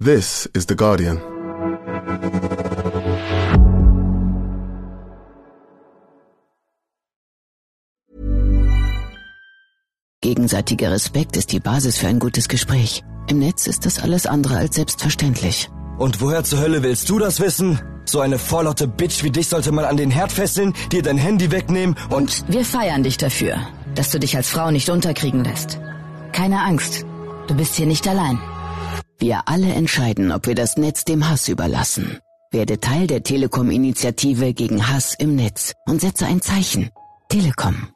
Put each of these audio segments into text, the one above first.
This is The Guardian. Gegenseitiger Respekt ist die Basis für ein gutes Gespräch. Im Netz ist das alles andere als selbstverständlich. Und woher zur Hölle willst du das wissen? So eine vorlaute Bitch wie dich sollte man an den Herd fesseln, dir dein Handy wegnehmen und... Wir feiern dich dafür, dass du dich als Frau nicht unterkriegen lässt. Keine Angst, du bist hier nicht allein. Wir alle entscheiden, ob wir das Netz dem Hass überlassen. Werde Teil der Telekom-Initiative gegen Hass im Netz und setze ein Zeichen. Telekom.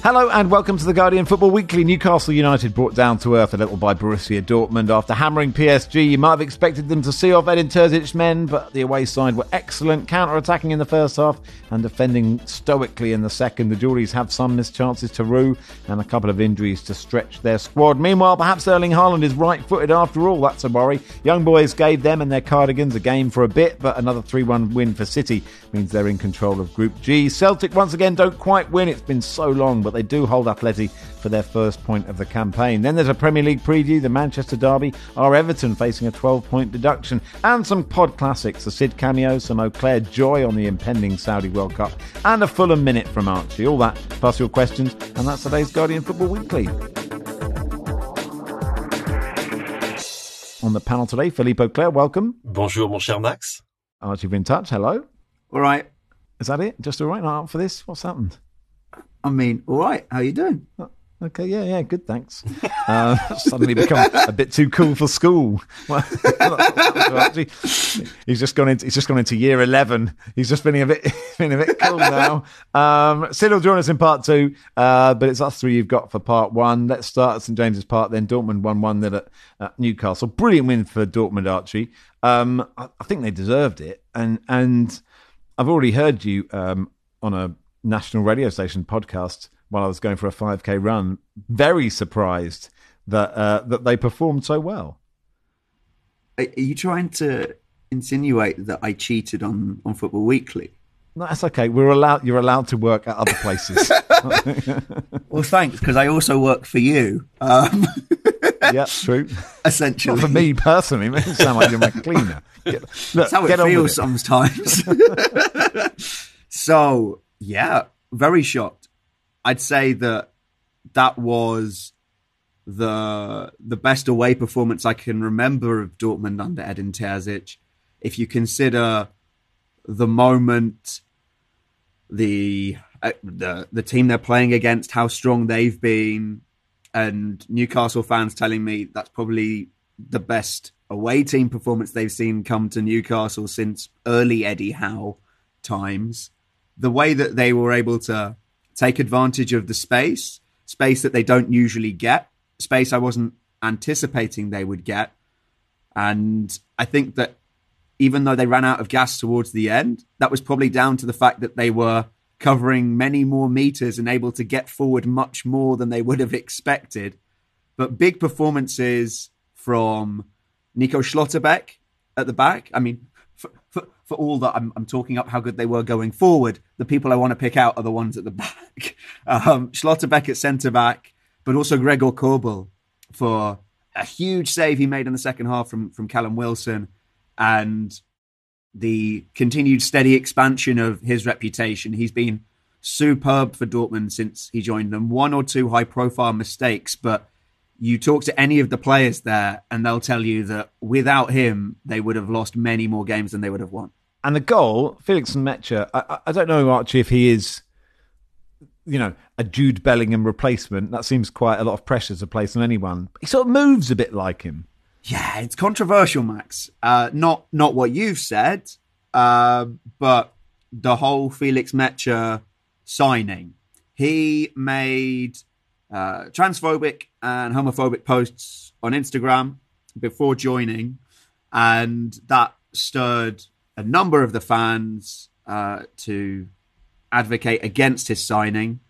Hello and welcome to the Guardian Football Weekly. Newcastle United brought down to earth a little by Borussia Dortmund after hammering PSG. You might have expected them to see off Edin Terzic's men, but the away side were excellent, counter-attacking in the first half and defending stoically in the second. The Geordies have some missed chances to rue and a couple of injuries to stretch their squad. Meanwhile, perhaps Erling Haaland is right-footed after all. That's a worry. Young boys gave them and their cardigans a game for a bit, but another 3-1 win for City means they're in control of Group G. Celtic once again don't quite win. It's been so long, but they do hold Atleti for their first point of the campaign. Then there's a Premier League preview, the Manchester Derby, our Everton facing a 12 point deduction, and some pod classics, a Sid cameo, some Auclair joy on the impending Saudi World Cup, and a Fulham minute from Archie. All that, plus your questions, and that's today's Guardian Football Weekly. On the panel today, Philippe Auclair, welcome. Bonjour, mon cher Max. Archie been in touch, hello. All right. Is that it? Just all right? Not up for this? What's happened? I mean, all right. How are you doing? Okay, yeah, yeah, good, thanks. Uh, suddenly become a bit too cool for school. he's just gone into he's just gone into year eleven. He's just feeling a bit feeling a bit cool now. Um, Sid will join us in part two, uh, but it's us three you've got for part one. Let's start at St James's Park. Then Dortmund one one then at, at Newcastle. Brilliant win for Dortmund, Archie. Um, I, I, think they deserved it, and and I've already heard you um, on a national radio station podcast while I was going for a 5k run, very surprised that uh, that they performed so well. Are you trying to insinuate that I cheated on, on Football Weekly? No, that's okay. We're allowed. You're allowed to work at other places. well, thanks, because I also work for you. Um, yeah, true. Essentially, Not for me personally, it sound like you're my cleaner. Get, look, that's how it feels sometimes. so, yeah, very shocked. I'd say that that was the the best away performance I can remember of Dortmund under Edin Terzic. If you consider the moment, the uh, the the team they're playing against, how strong they've been, and Newcastle fans telling me that's probably the best away team performance they've seen come to Newcastle since early Eddie Howe times. The way that they were able to take advantage of the space, space that they don't usually get, space I wasn't anticipating they would get. And I think that even though they ran out of gas towards the end, that was probably down to the fact that they were covering many more meters and able to get forward much more than they would have expected. But big performances from Nico Schlotterbeck at the back. I mean, for, all that I'm, I'm, talking up how good they were going forward, the people I want to pick out are the ones at the back. Um, Schlotterbeck at centre back, but also Gregor Kobel for a huge save he made in the second half from, from Callum Wilson and the continued steady expansion of his reputation. He's been superb for Dortmund since he joined them. One or two high profile mistakes, but you talk to any of the players there and they'll tell you that without him, they would have lost many more games than they would have won. And the goal, Felix Nmecha, I, I don't know, Archie, if he is, you know, a Jude Bellingham replacement. That seems quite a lot of pressure to place on anyone. He sort of moves a bit like him. Yeah, it's controversial, Max. Uh, not not what you've said, uh, but the whole Felix Nmecha signing. He made uh, transphobic and homophobic posts on Instagram before joining, and that stirred a number of the fans uh, to advocate against his signing.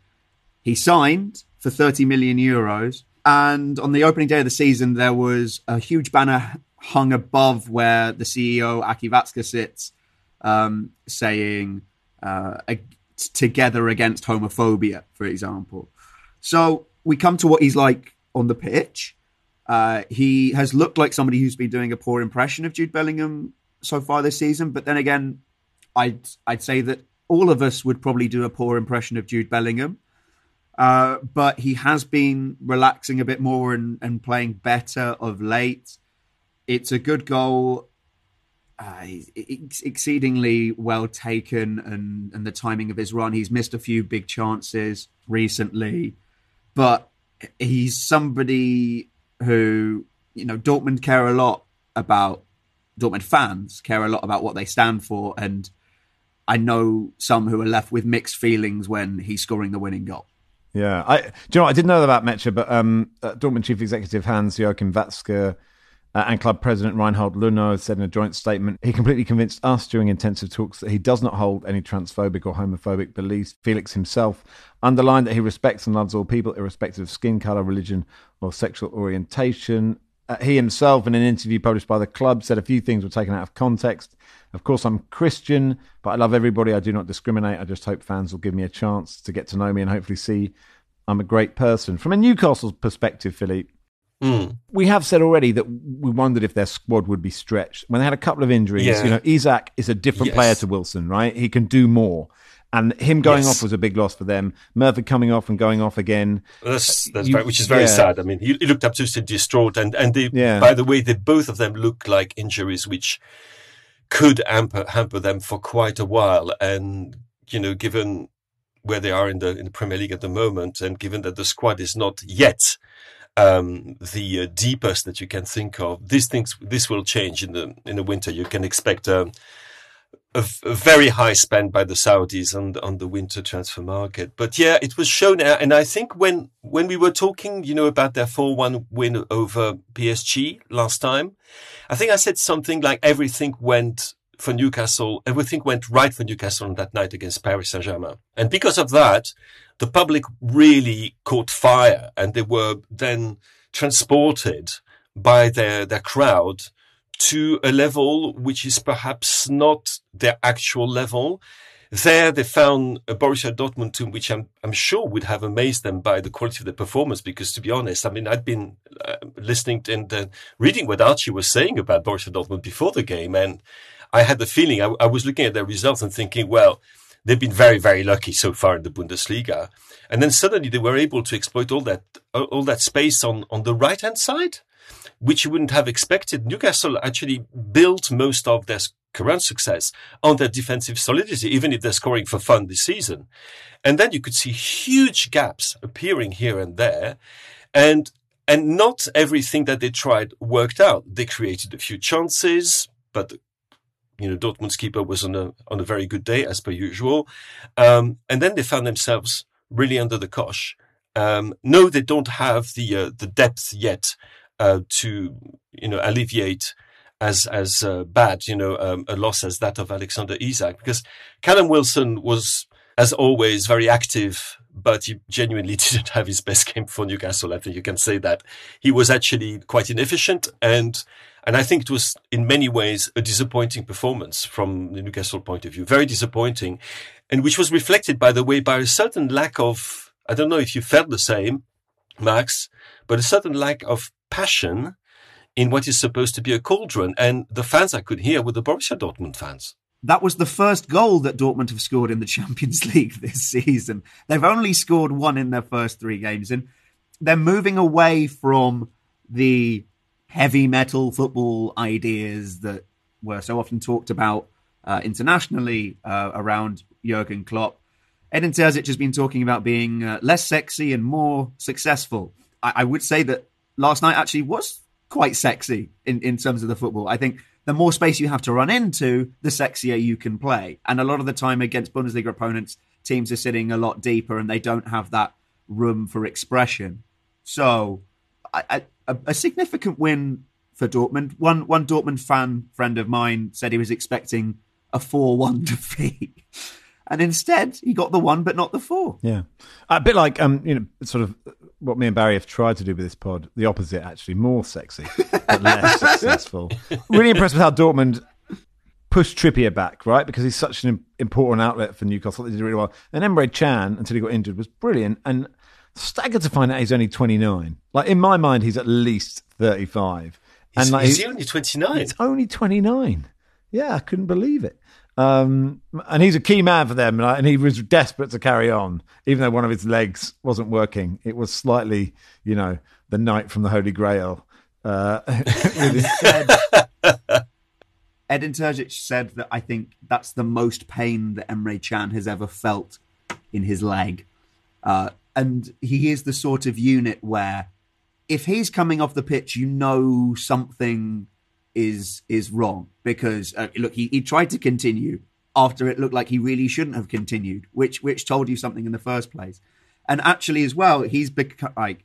He signed for 30 million euros, and on the opening day of the season, there was a huge banner hung above where the CEO Aki Watzke sits, um, saying uh, together against homophobia, for example. So we come to what he's like on the pitch. Uh, he has looked like somebody who's been doing a poor impression of Jude Bellingham so far this season. But then again, I'd I'd say that all of us would probably do a poor impression of Jude Bellingham. Uh, but he has been relaxing a bit more and, and playing better of late. It's a good goal. Uh, exceedingly well taken, and, and the timing of his run. He's missed a few big chances recently, but he's somebody who, you know, Dortmund care a lot about, Dortmund fans care a lot about what they stand for. And I know some who are left with mixed feelings when he's scoring the winning goal. Yeah, I do you know? I didn't know about Nmecha, but um, uh, Dortmund chief executive Hans Joachim Watzke uh, and club president Reinhold Lunow said in a joint statement he completely convinced us during intensive talks that he does not hold any transphobic or homophobic beliefs. Felix himself underlined that he respects and loves all people, irrespective of skin color, religion, or sexual orientation. Uh, he himself, in an interview published by the club, said a few things were taken out of context. Of course, I'm Christian, but I love everybody. I do not discriminate. I just hope fans will give me a chance to get to know me and hopefully see I'm a great person. From a Newcastle perspective, Philippe, mm. we have said already that we wondered if their squad would be stretched. When they had a couple of injuries, yeah. you know, Isak is a different yes. player to Wilson, right? He can do more. And him going yes. off was a big loss for them. Murphy coming off and going off again. That's, that's you, very, which is very yeah. sad. I mean, he, he, looked absolutely distraught. And, and they, yeah. by the way, they both of them look like injuries which could hamper, hamper them for quite a while. And, you know, given where they are in the, in the Premier League at the moment, and given that the squad is not yet um, the uh, deepest that you can think of, these things, this will change in the, in the winter. You can expect, um, a, very high spend by the Saudis on on the winter transfer market. But yeah, it was shown, uh, and I think when when we were talking, you know, about their four one win over PSG last time, I think I said something like everything went for Newcastle, everything went right for Newcastle on that night against Paris Saint Germain, and because of that, the public really caught fire, and they were then transported by their their crowd to a level which is perhaps not their actual level. There they found a Borussia Dortmund team, which I'm, I'm sure would have amazed them by the quality of the performance. Because to be honest, I mean, I'd been uh, listening and uh, reading what Archie was saying about Borussia Dortmund before the game. And I had the feeling I, I was looking at their results and thinking, well, they've been very, very lucky so far in the Bundesliga. And then suddenly they were able to exploit all that, all that space on, on the right hand side which you wouldn't have expected. Newcastle actually built most of their current success on their defensive solidity, even if they're scoring for fun this season. And then you could see huge gaps appearing here and there. And, and not everything that they tried worked out. They created a few chances, but you know, Dortmund's keeper was on a on a very good day as per usual, um, and then they found themselves really under the cosh. Um, no, they don't have the uh, the depth yet uh, to you know alleviate as as uh, bad you know um, a loss as that of Alexander Isak. Because Callum Wilson was as always very active but he genuinely didn't have his best game for Newcastle. I think you can say that. He was actually quite inefficient and and I think it was in many ways a disappointing performance from the Newcastle point of view. Very disappointing and which was reflected by the way by a certain lack of I don't know if you felt the same Max but a certain lack of passion in what is supposed to be a cauldron. And the fans I could hear were the Borussia Dortmund fans. That was the first goal that Dortmund have scored in the Champions League this season. They've only scored one in their first three games, and they're moving away from the heavy metal football ideas that were so often talked about uh, internationally uh, around Jurgen Klopp. Edin Terzic has been talking about being uh, less sexy and more successful. I, I would say that last night actually was quite sexy in, in terms of the football. I think the more space you have to run into, the sexier you can play. And a lot of the time against Bundesliga opponents, teams are sitting a lot deeper and they don't have that room for expression. So, a, significant win for Dortmund. One one Dortmund fan friend of mine said he was expecting a four-one defeat, and instead he got the one but not the four. Yeah, a bit like um, you know, sort of what me and Barry have tried to do with this pod, the opposite actually, more sexy but less successful. Really impressed with how Dortmund pushed Trippier back, right? Because he's such an important outlet for Newcastle. They did really well. And Emre Can, until he got injured, was brilliant. And staggered to find out he's only 29. Like, in my mind, he's at least 35. And is, like, is he only 29? He's only 29. Yeah, I couldn't believe it. Um, and he's a key man for them, and he was desperate to carry on, even though one of his legs wasn't working. It was slightly, you know, the knight from the Holy Grail. Uh, Edin Terzic said that I think that's the most pain that Emre Can has ever felt in his leg. Uh, and he is the sort of unit where if he's coming off the pitch, you know something is is wrong because uh, look, he, he tried to continue after it looked like he really shouldn't have continued, which which told you something in the first place. And actually, as well, he's become like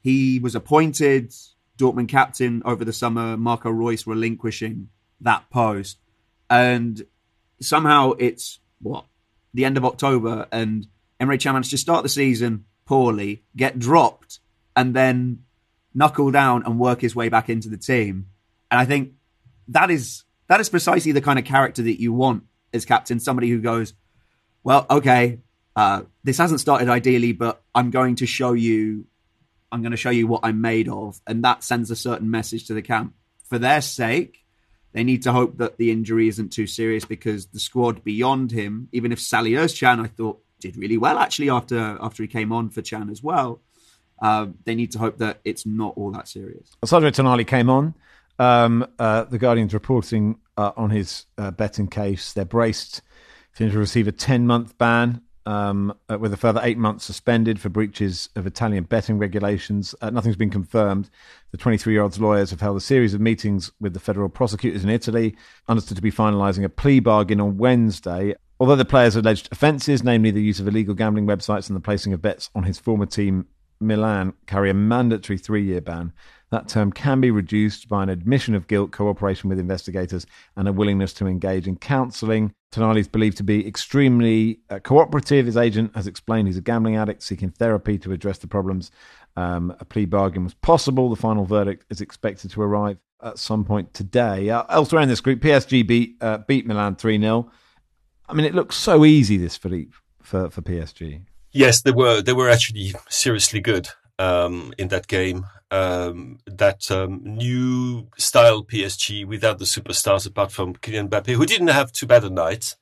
he was appointed Dortmund captain over the summer. Marco Reus relinquishing that post, and somehow it's what the end of October, and Emre Can managed to start the season poorly, get dropped, and then knuckle down and work his way back into the team. And I think that is that is precisely the kind of character that you want as captain. Somebody who goes, well, okay, uh, this hasn't started ideally, but I'm going to show you. I'm going to show you what I'm made of, and that sends a certain message to the camp. For their sake, they need to hope that the injury isn't too serious because the squad beyond him, even if Salih Özcan, I thought did really well actually after after he came on for Can as well. Uh, they need to hope that it's not all that serious. Sandro Tonali came on. Um, uh, the Guardian's reporting uh, on his uh, betting case. They're braced for him to receive a 10 month ban um, uh, with a further eight months suspended for breaches of Italian betting regulations. Uh, nothing's been confirmed. The 23 year old's lawyers have held a series of meetings with the federal prosecutors in Italy, understood to be finalising a plea bargain on Wednesday. Although the player's alleged offences, namely the use of illegal gambling websites and the placing of bets on his former team Milan, carry a mandatory three year ban, that term can be reduced by an admission of guilt, cooperation with investigators, and a willingness to engage in counselling. Tonali is believed to be extremely uh, cooperative. His agent has explained he's a gambling addict seeking therapy to address the problems. Um, a plea bargain was possible. The final verdict is expected to arrive at some point today. Uh, elsewhere in this group, PSG beat uh, beat Milan three 0 I mean, it looks so easy this Philippe for for PSG. Yes, they were they were actually seriously good um, in that game um, that um, new style PSG without the superstars apart from Kylian Mbappe, who didn't have too bad a night.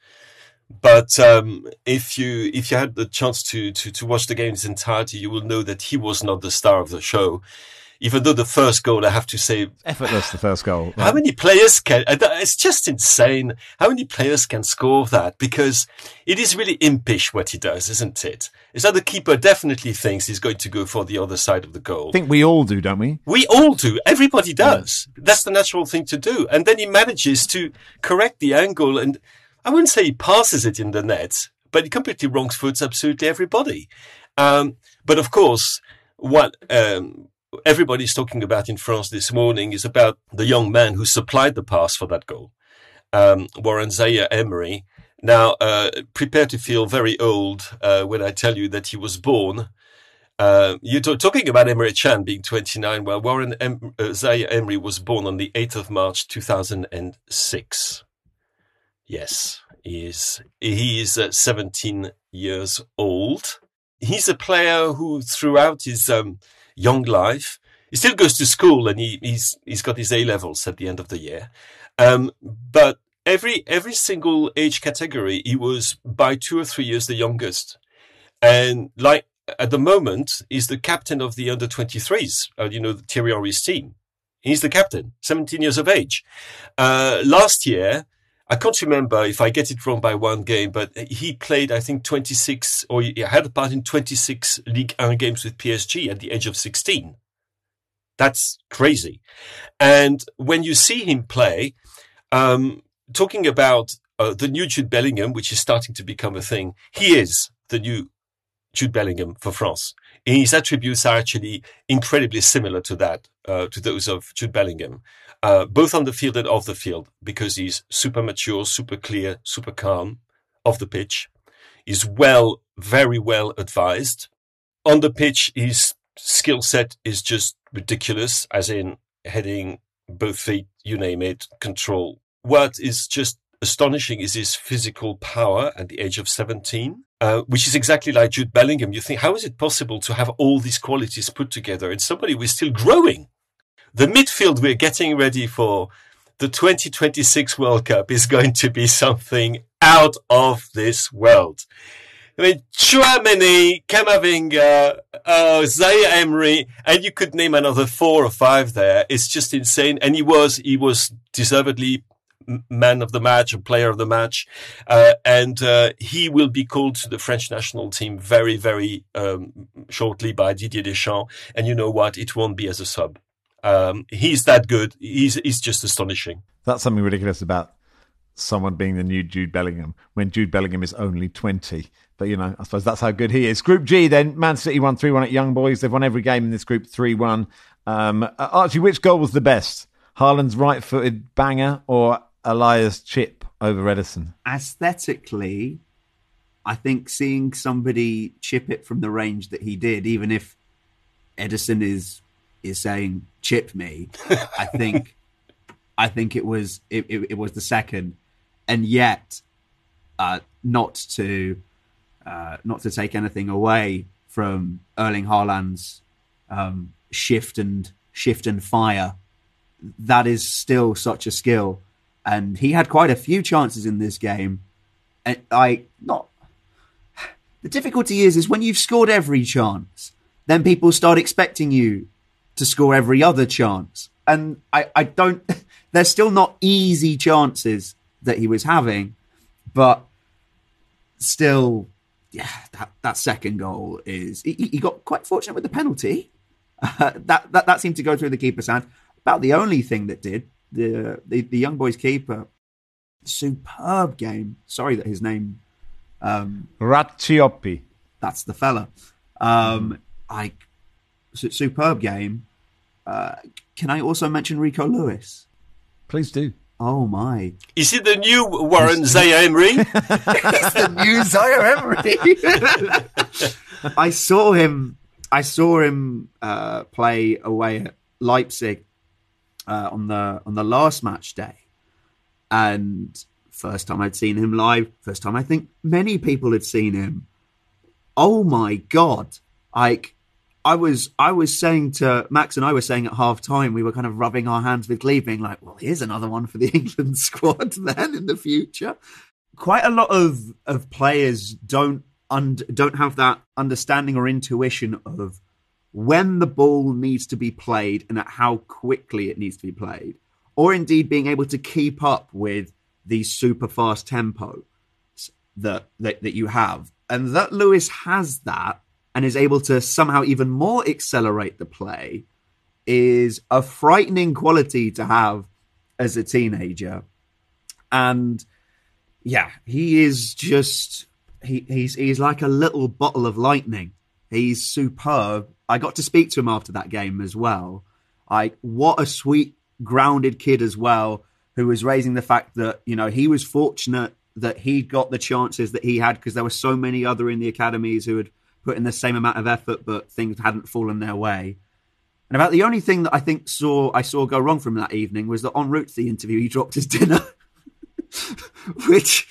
But um, if you if you had the chance to, to to watch the game in its entirety, you will know that he was not the star of the show even though the first goal, I have to say, effortless. The first goal. Right? How many players can? It's just insane. How many players can score that? Because it is really impish what he does, isn't it? Is that the keeper definitely thinks he's going to go for the other side of the goal? I think we all do, don't we? We all do. Everybody does. Yeah. That's the natural thing to do. And then he manages to correct the angle, and I wouldn't say he passes it in the net, but he completely wrongs foots absolutely everybody. Um, but of course, what um, everybody's talking about in France this morning is about the young man who supplied the pass for that goal, um, Warren Zaire Emery. Now, uh, prepare to feel very old uh, when I tell you that he was born. Uh, you're t- talking about Emre Can being 29. Well, Warren em- uh, Zaire Emery was born on the 8th of March 2006. Yes, he is. He is uh, 17 years old. He's a player who, throughout his um, young life. He still goes to school and he, he's he's got his A levels at the end of the year. Um, but every every single age category, he was by two or three years the youngest. And like at the moment, he's the captain of the under 23s, uh, you know, Thierry Henry's team. He's the captain, 17 years of age. Uh, last year, I can't remember if I get it wrong by one game, but he played, I think, 26 or he had a part in 26 Ligue 1 games with PSG at the age of 16. That's crazy. And when you see him play, um, talking about uh, the new Jude Bellingham, which is starting to become a thing, he is the new Jude Bellingham for France. His attributes are actually incredibly similar to that, uh, to those of Jude Bellingham uh, both on the field and off the field, because he's super mature, super clear, super calm off the pitch. He's well, very well advised. On the pitch, his skill set is just ridiculous, as in heading, both feet, you name it, control. What is just astonishing is his physical power at the age of 17, uh, which is exactly like Jude Bellingham. You think, how is it possible to have all these qualities put together in somebody who is still growing? The midfield we're getting ready for the 2026 World Cup is going to be something out of this world. I mean, Chouameni, Camavinga, uh, Emery, and you could name another four or five there. It's just insane. And he was, he was deservedly man of the match and player of the match. Uh, and uh, he will be called to the French national team very, very um, shortly by Didier Deschamps. And you know what? It won't be as a sub. Um, he's that good. He's, he's just astonishing. That's something ridiculous about someone being the new Jude Bellingham when Jude Bellingham is only 20. But, you know, I suppose that's how good he is. Group G, then, Man City won 3 1 at Young Boys. They've won every game in this group 3 1. Um, uh, Archie, which goal was the best? Haaland's right footed banger or Elia's chip over Ederson? Aesthetically, I think seeing somebody chip it from the range that he did, even if Ederson is is saying chip me, I think I think it was it, it, it was the second, and yet uh, not to uh, not to take anything away from Erling Haaland's um, shift and shift and fire, that is still such a skill. And he had quite a few chances in this game. And I not the difficulty is is when you've scored every chance, then people start expecting you to score every other chance. And I, I don't they're still not easy chances that he was having, but still yeah, that, that second goal is he, he got quite fortunate with the penalty. Uh, that, that that seemed to go through the keeper's hand. About the only thing that did the, the, the young boys keeper, superb game. Sorry that his name um. That's the fella. Um, I superb game. Uh, can I also mention Rico Lewis? Please do. Oh my! Is it the new Warren Zaire Emery? it's the new Zaire Emery. I saw him. I saw him uh, play away at Leipzig uh, on the on the last match day, and first time I'd seen him live. First time I think many people had seen him. Oh my god! Like I was I was saying to Max and I were saying at half time, we were kind of rubbing our hands with glee, being like, well, here's another one for the England squad then in the future. Quite a lot of, of players don't und- don't have that understanding or intuition of when the ball needs to be played and at how quickly it needs to be played, or indeed being able to keep up with the super fast tempo that, that, that you have. And that Lewis has that and is able to somehow even more accelerate the play is a frightening quality to have as a teenager. And yeah, he is just he, he's he's like a little bottle of lightning. He's superb I got to speak to him after that game as well. Like, what a sweet, grounded kid as well, who was raising the fact that, you know, he was fortunate that he got the chances that he had because there were so many other in the academies who had put in the same amount of effort, but things hadn't fallen their way. And about the only thing that I think saw I saw go wrong from that evening was that en route to the interview, he dropped his dinner, which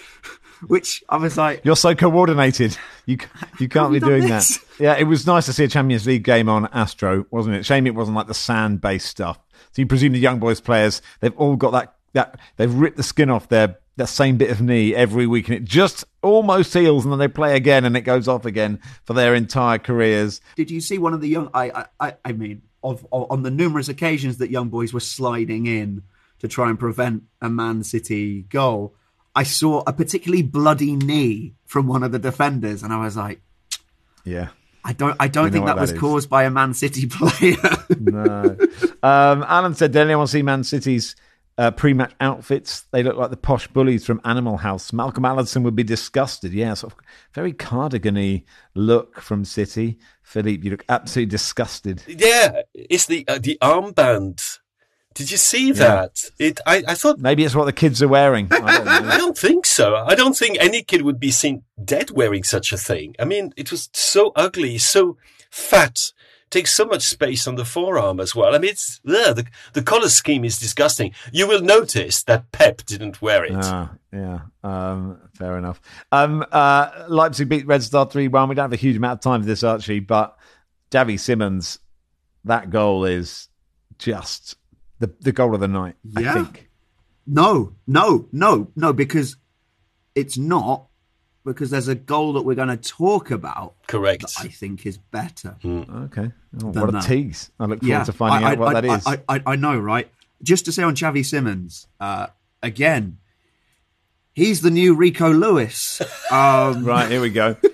which I was like, "You're so coordinated. You you can't be doing that." Yeah, it was nice to see a Champions League game on Astro, wasn't it? Shame it wasn't like the sand based stuff. So you presume the young boys players they've all got that that they've ripped the skin off their that same bit of knee every week, and it just almost heals, and then they play again, and it goes off again for their entire careers. Did you see one of the young? I I I mean, of, of on the numerous occasions that young boys were sliding in to try and prevent a Man City goal I saw a particularly bloody knee from one of the defenders, and I was like, "Yeah, I don't, I don't think that, that was is. caused by a Man City player." no. Um, Alan said, "Did anyone see Man City's uh, pre-match outfits? They look like the posh bullies from Animal House. Malcolm Allison would be disgusted. Yeah, sort of very cardigan-y look from City. Philippe, you look absolutely disgusted. Yeah, it's the uh, the armband did you see that? Yeah. It. I, I thought maybe it's what the kids are wearing. I don't, I don't, think so. I don't think any kid would be seen dead wearing such a thing. I mean, it was so ugly, so fat. Takes so much space on the forearm as well. I mean, it's yeah, the the color scheme is disgusting. You will notice that Pep didn't wear it. Ah, yeah, um, fair enough. Um, uh, Leipzig beat Red Star three one. We don't have a huge amount of time for this, Archie, but Xavi Simons, that goal is just the the goal of the night. Yeah. I think. No, no, no, no, because it's not because there's a goal that we're going to talk about. Correct. I think is better. Mm. Okay. Oh, what a that. tease! I look forward yeah, to finding I, out what I, that is. I, I, I, know, right? Just to say on Xavi Simons, uh, again, he's the new Rico Lewis. Um, right here we go.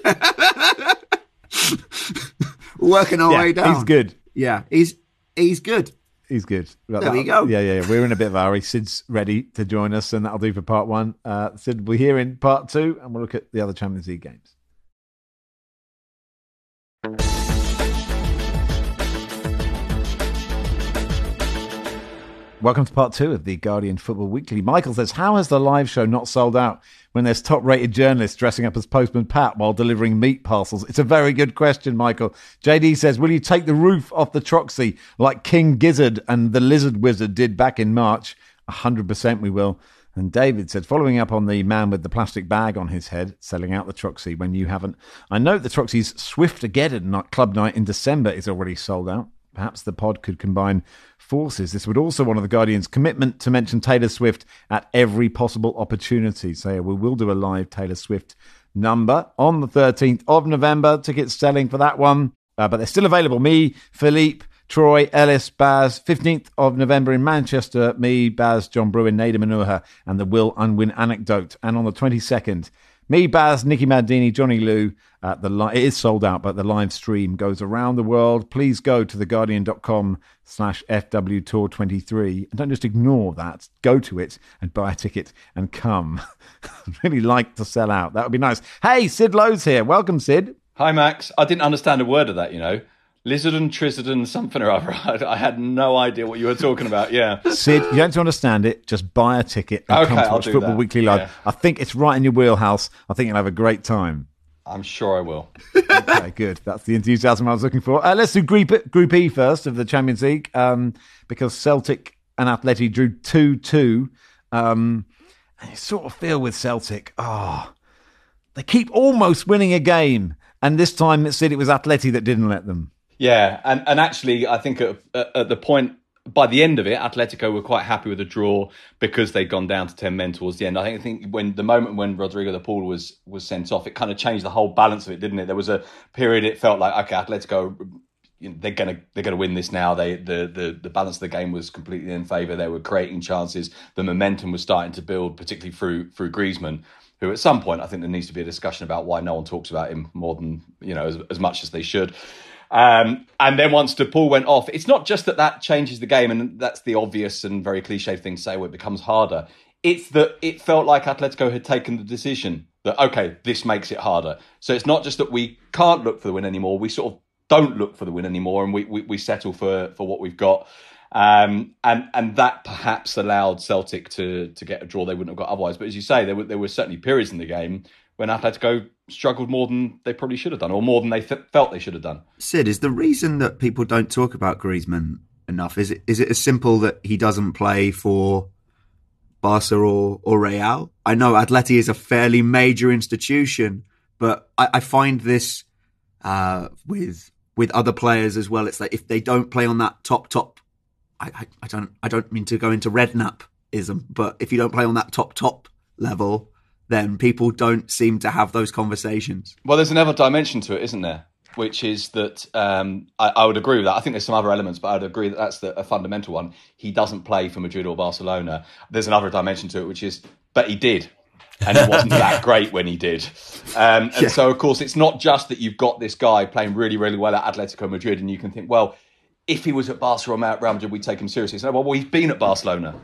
working our yeah, way down. He's good. Yeah, he's he's good. He's good. There we go. Yeah, yeah, yeah. We're in a bit of a hurry. Sid's ready to join us, and that'll do for part one. Uh, Sid, we're here in part two, and we'll look at the other Champions League games. Welcome to part two of the Guardian Football Weekly. Michael says, How has the live show not sold out when there's top rated journalists dressing up as Postman Pat while delivering meat parcels? It's a very good question, Michael. JD says, Will you take the roof off the Troxy like King Gizzard and the Lizard Wizard did back in March? 100% we will. And David said, following up on the man with the plastic bag on his head, selling out the Troxy when you haven't. I note the Troxy's Swift-ageddon club night in December is already sold out. Perhaps the pod could combine forces. This would also one of the Guardian's commitment to mention Taylor Swift at every possible opportunity. So we will do a live Taylor Swift number on the 13th of November. Tickets selling for that one, uh, but they're still available. Me, Philippe, Troy, Ellis, Baz, 15th of November in Manchester. Me, Baz, John Brewin, Nedum Onuoha, and the Will Unwin anecdote. And on the 22nd, me, Baz, Nicky Bandini, Johnny Liew. Uh, the li- it is sold out, but the live stream goes around the world. Please go to theguardian.com slash FW Tour 23 and don't just ignore that. Go to it and buy a ticket and come. Really like to sell out. That would be nice. Hey, Sid Lowe's here. Welcome, Sid. Hi, Max. I didn't understand a word of that, you know. Lizardon, Trizardon, something or other. I had no idea what you were talking about. Yeah. Sid, you don't understand it. Just buy a ticket and okay, come to watch Football that. Weekly Live. Yeah. I think it's right in your wheelhouse. I think you'll have a great time. I'm sure I will. okay, good. That's the enthusiasm I was looking for. Uh, let's do Group, Group E first of the Champions League um, because Celtic and Atleti drew 2 2. Um, you sort of feel with Celtic, oh, they keep almost winning a game. And this time it said it was Atleti that didn't let them. Yeah, and and actually, I think at, at the point by the end of it, Atletico were quite happy with the draw because they'd gone down to ten men towards the end. I think, I think when the moment when Rodrigo de Paul was was sent off, it kind of changed the whole balance of it, didn't it? There was a period it felt like okay, Atletico they're gonna they're gonna win this now. They the, the the balance of the game was completely in favour. They were creating chances. The momentum was starting to build, particularly through through Griezmann, who at some point I think there needs to be a discussion about why no one talks about him more than you know as, as much as they should. Um, and then once De Paul went off, it's not just that that changes the game, and that's the obvious and very cliche thing to say where it becomes harder. It's that it felt like Atletico had taken the decision that, okay, this makes it harder. So it's not just that we can't look for the win anymore, we sort of don't look for the win anymore and we, we, we settle for, for what we've got. Um, and and that perhaps allowed Celtic to to get a draw they wouldn't have got otherwise. But as you say, there were there were certainly periods in the game when Atletico struggled more than they probably should have done, or more than they th- felt they should have done. Sid, is the reason that people don't talk about Griezmann enough is it is it as simple that he doesn't play for Barca or, or Real? I know Atleti is a fairly major institution, but I, I find this uh, with with other players as well. It's like if they don't play on that top top, I, I, I don't I don't mean to go into redknapp-ism, but if you don't play on that top top level, then people don't seem to have those conversations. Well, there's another dimension to it, isn't there? Which is that um, I, I, would agree with that. I think there's some other elements, but I would agree that that's the, a fundamental one. He doesn't play for Madrid or Barcelona. There's another dimension to it, which is, but he did. and it wasn't that great when he did. Um, and yeah. so, of course, it's not just that you've got this guy playing really, really well at Atletico Madrid, and you can think, well, if he was at Barcelona or Real Madrid, we'd take him seriously. So, well, he's been at Barcelona.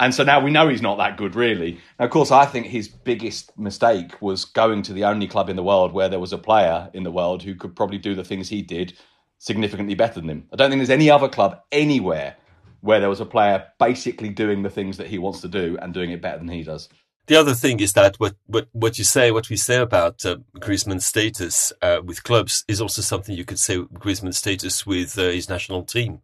And so now we know he's not that good, really. Now, of course, I think his biggest mistake was going to the only club in the world where there was a player in the world who could probably do the things he did significantly better than him. I don't think there's any other club anywhere where there was a player basically doing the things that he wants to do and doing it better than he does. the other thing is that what, what, what you say, what we say about uh, Griezmann's status uh, with clubs is also something you could say Griezmann's status with uh, his national team.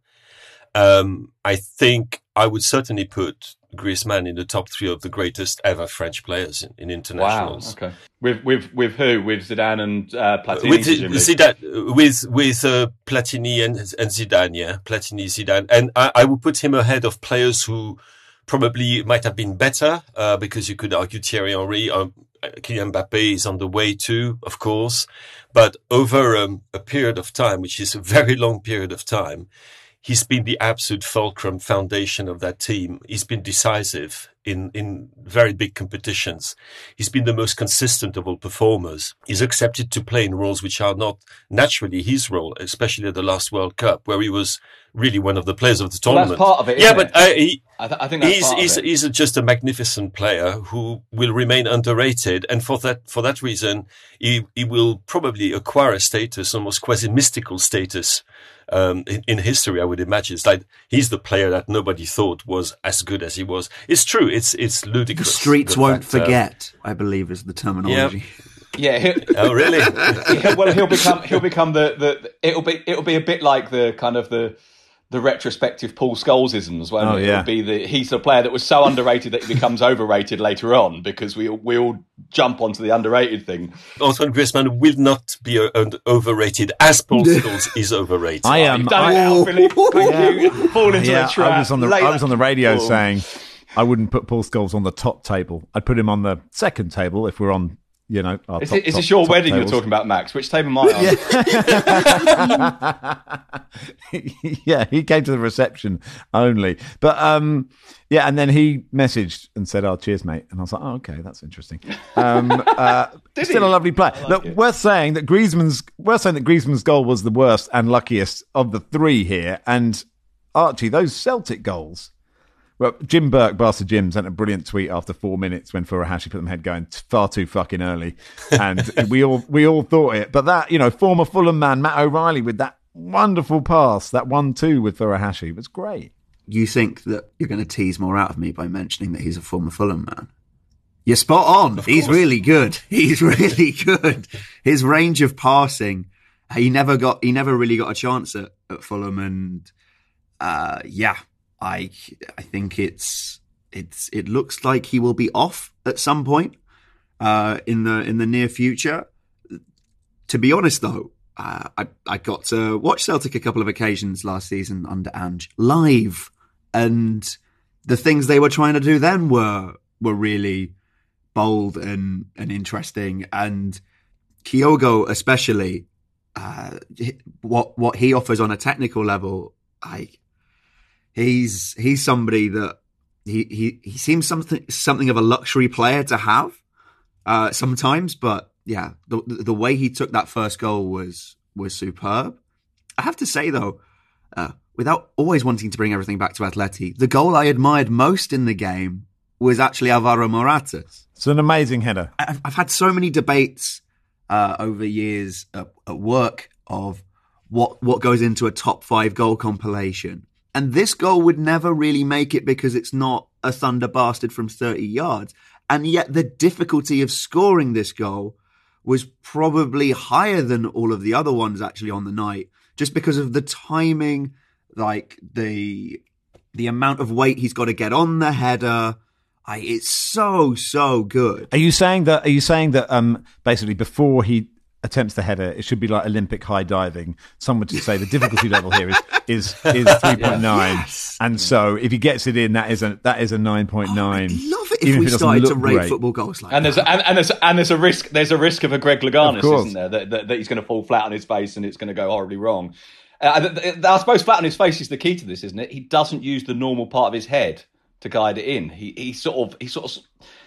Um, I think I would certainly put Griezmann in the top three of the greatest ever French players in, in internationals. Wow. Okay. With with with who? With Zidane and uh, Platini. With Zidane, with with uh, Platini and and Zidane. Yeah, Platini, Zidane, and I, I would put him ahead of players who probably might have been better uh, because you could argue Thierry Henry. Um, Kylian Mbappe is on the way too, of course, but over um, a period of time, which is a very long period of time, he's been the absolute fulcrum foundation of that team. He's been decisive in, in very big competitions. He's been the most consistent of all performers. He's accepted to play in roles which are not naturally his role, especially at the last World Cup, where he was really one of the players of the tournament. Well, part of it. Yeah, but uh, he, I, th- I, think he's he's, he's just a magnificent player who will remain underrated, and for that for that reason, he he will probably acquire a status, almost quasi mystical status. Um, in, in, history, I would imagine it's like he's the player that nobody thought was as good as he was. It's true. It's it's ludicrous. The streets the won't fact, uh, forget. Uh, I believe is the terminology. Yeah. Yeah. oh, really? yeah, well, he'll become he'll become the, the it'll be it'll be a bit like the kind of the the retrospective Paul Scholesisms, won't oh, it? Yeah. It'll be the he's the player that was so underrated that he becomes overrated later on because we we all jump onto the underrated thing. Antoine Griezmann will not be uh, overrated as Paul Scholes is overrated. I am. Oh, I, Philippe. yeah. Fall into yeah, the trap. I was on the I was on the radio saying I wouldn't put Paul Scholes on the top table. I'd put him on the second table if we're on you know, is, top, it, is top, this your wedding tables. you're talking about, Max? Which table am I on? yeah, he came to the reception only. But um, yeah, and then he messaged and said, "Oh, cheers, mate." And I was like, "Oh, okay, that's interesting." Um, uh, still he? a lovely play. like Look, it. worth saying that Griezmann's worth saying that Griezmann's goal was the worst and luckiest of the three here. And Archie, those Celtic goals. Well, Jim Burke, Barca Jim, sent a brilliant tweet after four minutes when Furuhashi put them head going far too fucking early, and we all we all thought it. But that you know, former Fulham man Matt O'Riley with that wonderful pass, that one-two with Furuhashi was great. You think that you're going to tease more out of me by mentioning that he's a former Fulham man? You're spot on. He's really good. He's really good. His range of passing, he never got. He never really got a chance at, at Fulham, and uh, yeah, I I think it's it's it looks like he will be off at some point uh, in the in the near future. To be honest, though, uh, I I got to watch Celtic a couple of occasions last season under Ange live, and the things they were trying to do then were were really bold and and interesting, and Kyogo especially. Uh, what what he offers on a technical level, I he's he's somebody that he he he seems something something of a luxury player to have uh, sometimes, but yeah, the the way he took that first goal was was superb. I have to say though, uh, without always wanting to bring everything back to Atleti, the goal I admired most in the game was actually Alvaro Morata's. It's an amazing header. I've, I've had so many debates uh, over years at, at work of what what goes into a top five goal compilation. And this goal would never really make it because it's not a thunder bastard from 30 yards. And yet the difficulty of scoring this goal was probably higher than all of the other ones actually on the night, just because of the timing, like the the amount of weight he's got to get on the header. I, it's so so good. Are you saying that? Are you saying that? Um, basically, before he attempts the header, it should be like Olympic high diving. Some would say the difficulty level here is is is three point nine, Yes. and so if he gets it in, that is a that is a nine point nine. I'd love it if we started to rate football goals like And there's that. a, and, and there's and there's a risk there's a risk of a Greg Louganis, isn't there? That, that, that he's going to fall flat on his face and it's going to go horribly wrong. Uh, th- th- I suppose flat on his face is the key to this, isn't it? He doesn't use the normal part of his head to guide it in. He he sort of he sort of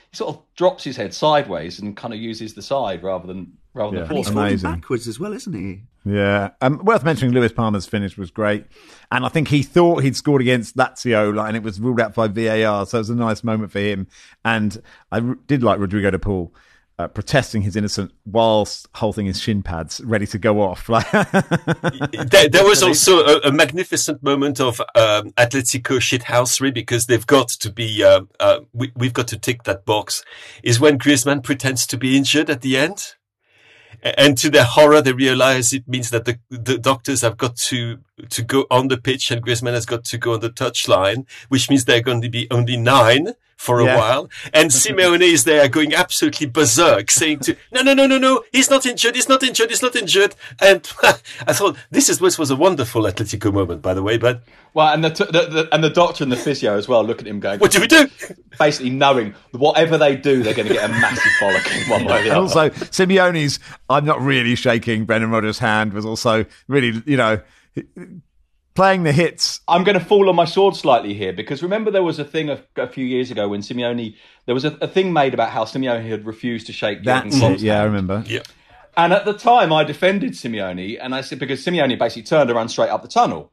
he sort of drops his head sideways and kind of uses the side rather than rather Yeah. than He's force. falling backwards as well, isn't he? Yeah, um, worth mentioning. Luis Palma's finish was great, and I think he thought he'd scored against Lazio, like, and it was ruled out by VAR. So it was a nice moment for him. And I r- did like Rodrigo de Paul. uh, protesting his innocence whilst holding his shin pads, ready to go off. there, there, was also a, a magnificent moment of um, Atletico shithousery because they've got to be, uh, uh, we, have got to tick that box. Is when Griezmann pretends to be injured at the end. And to their horror, they realize it means that the, the doctors have got to, to go on the pitch and Griezmann has got to go on the touchline, which means they're going to be only nine for a yeah. while. And Simeone is there going absolutely berserk, saying to, no, no, no, no, no, he's not injured, he's not injured, he's not injured. And I thought this is this was a wonderful Atletico moment, by the way. But well, and the, t- the, the, and the doctor and the physio as well look at him going, "What do we do?" Basically, knowing whatever they do, they're going to get a massive bollock one way or the other. Also, Simeone's "I'm not really shaking Brendan Rodgers' hand" was also really, you know playing the hits. I'm going to fall on my sword slightly here because remember there was a thing a, a few years ago when Simeone there was a, a, thing made about how Simeone had refused to shake That's it. Yeah, I remember. Yeah. And at the time, I defended Simeone, and I said because Simeone basically turned around straight up the tunnel.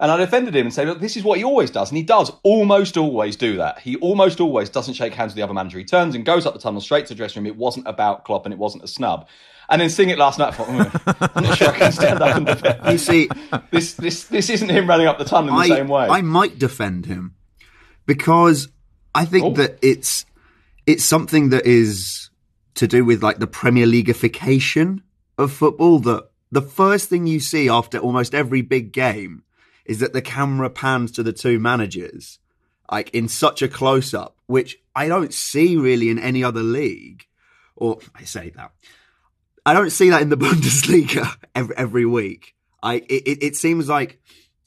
And I defended him and said, look, this is what he always does. And he does almost always do that. He almost always doesn't shake hands with the other manager. He turns and goes up the tunnel straight to the dressing room. It wasn't about Klopp and it wasn't a snub and then seeing it last night, I thought, I'm not sure I can stand up and defend. You see, this this this isn't him running up the tunnel in the I, same way. I might defend him because I think oh. that it's it's something that is to do with like the Premier Leagueification of football. That the first thing you see after almost every big game is that the camera pans to the two managers, like in such a close up, which I don't see really in any other league. Or I say that I don't see that in the Bundesliga every, every week. I it, it seems like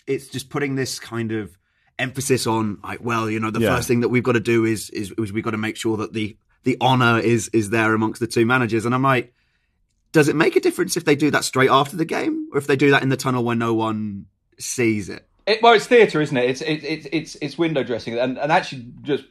it's just putting this kind of emphasis on like, well, you know, the yeah. first thing that we've got to do is, is is we've got to make sure that the the honor is is there amongst the two managers. And I'm like, does it make a difference if they do that straight after the game, or if they do that in the tunnel where no one sees it? it well, it's theatre, isn't it? It's it, it, it's it's window dressing, and and actually just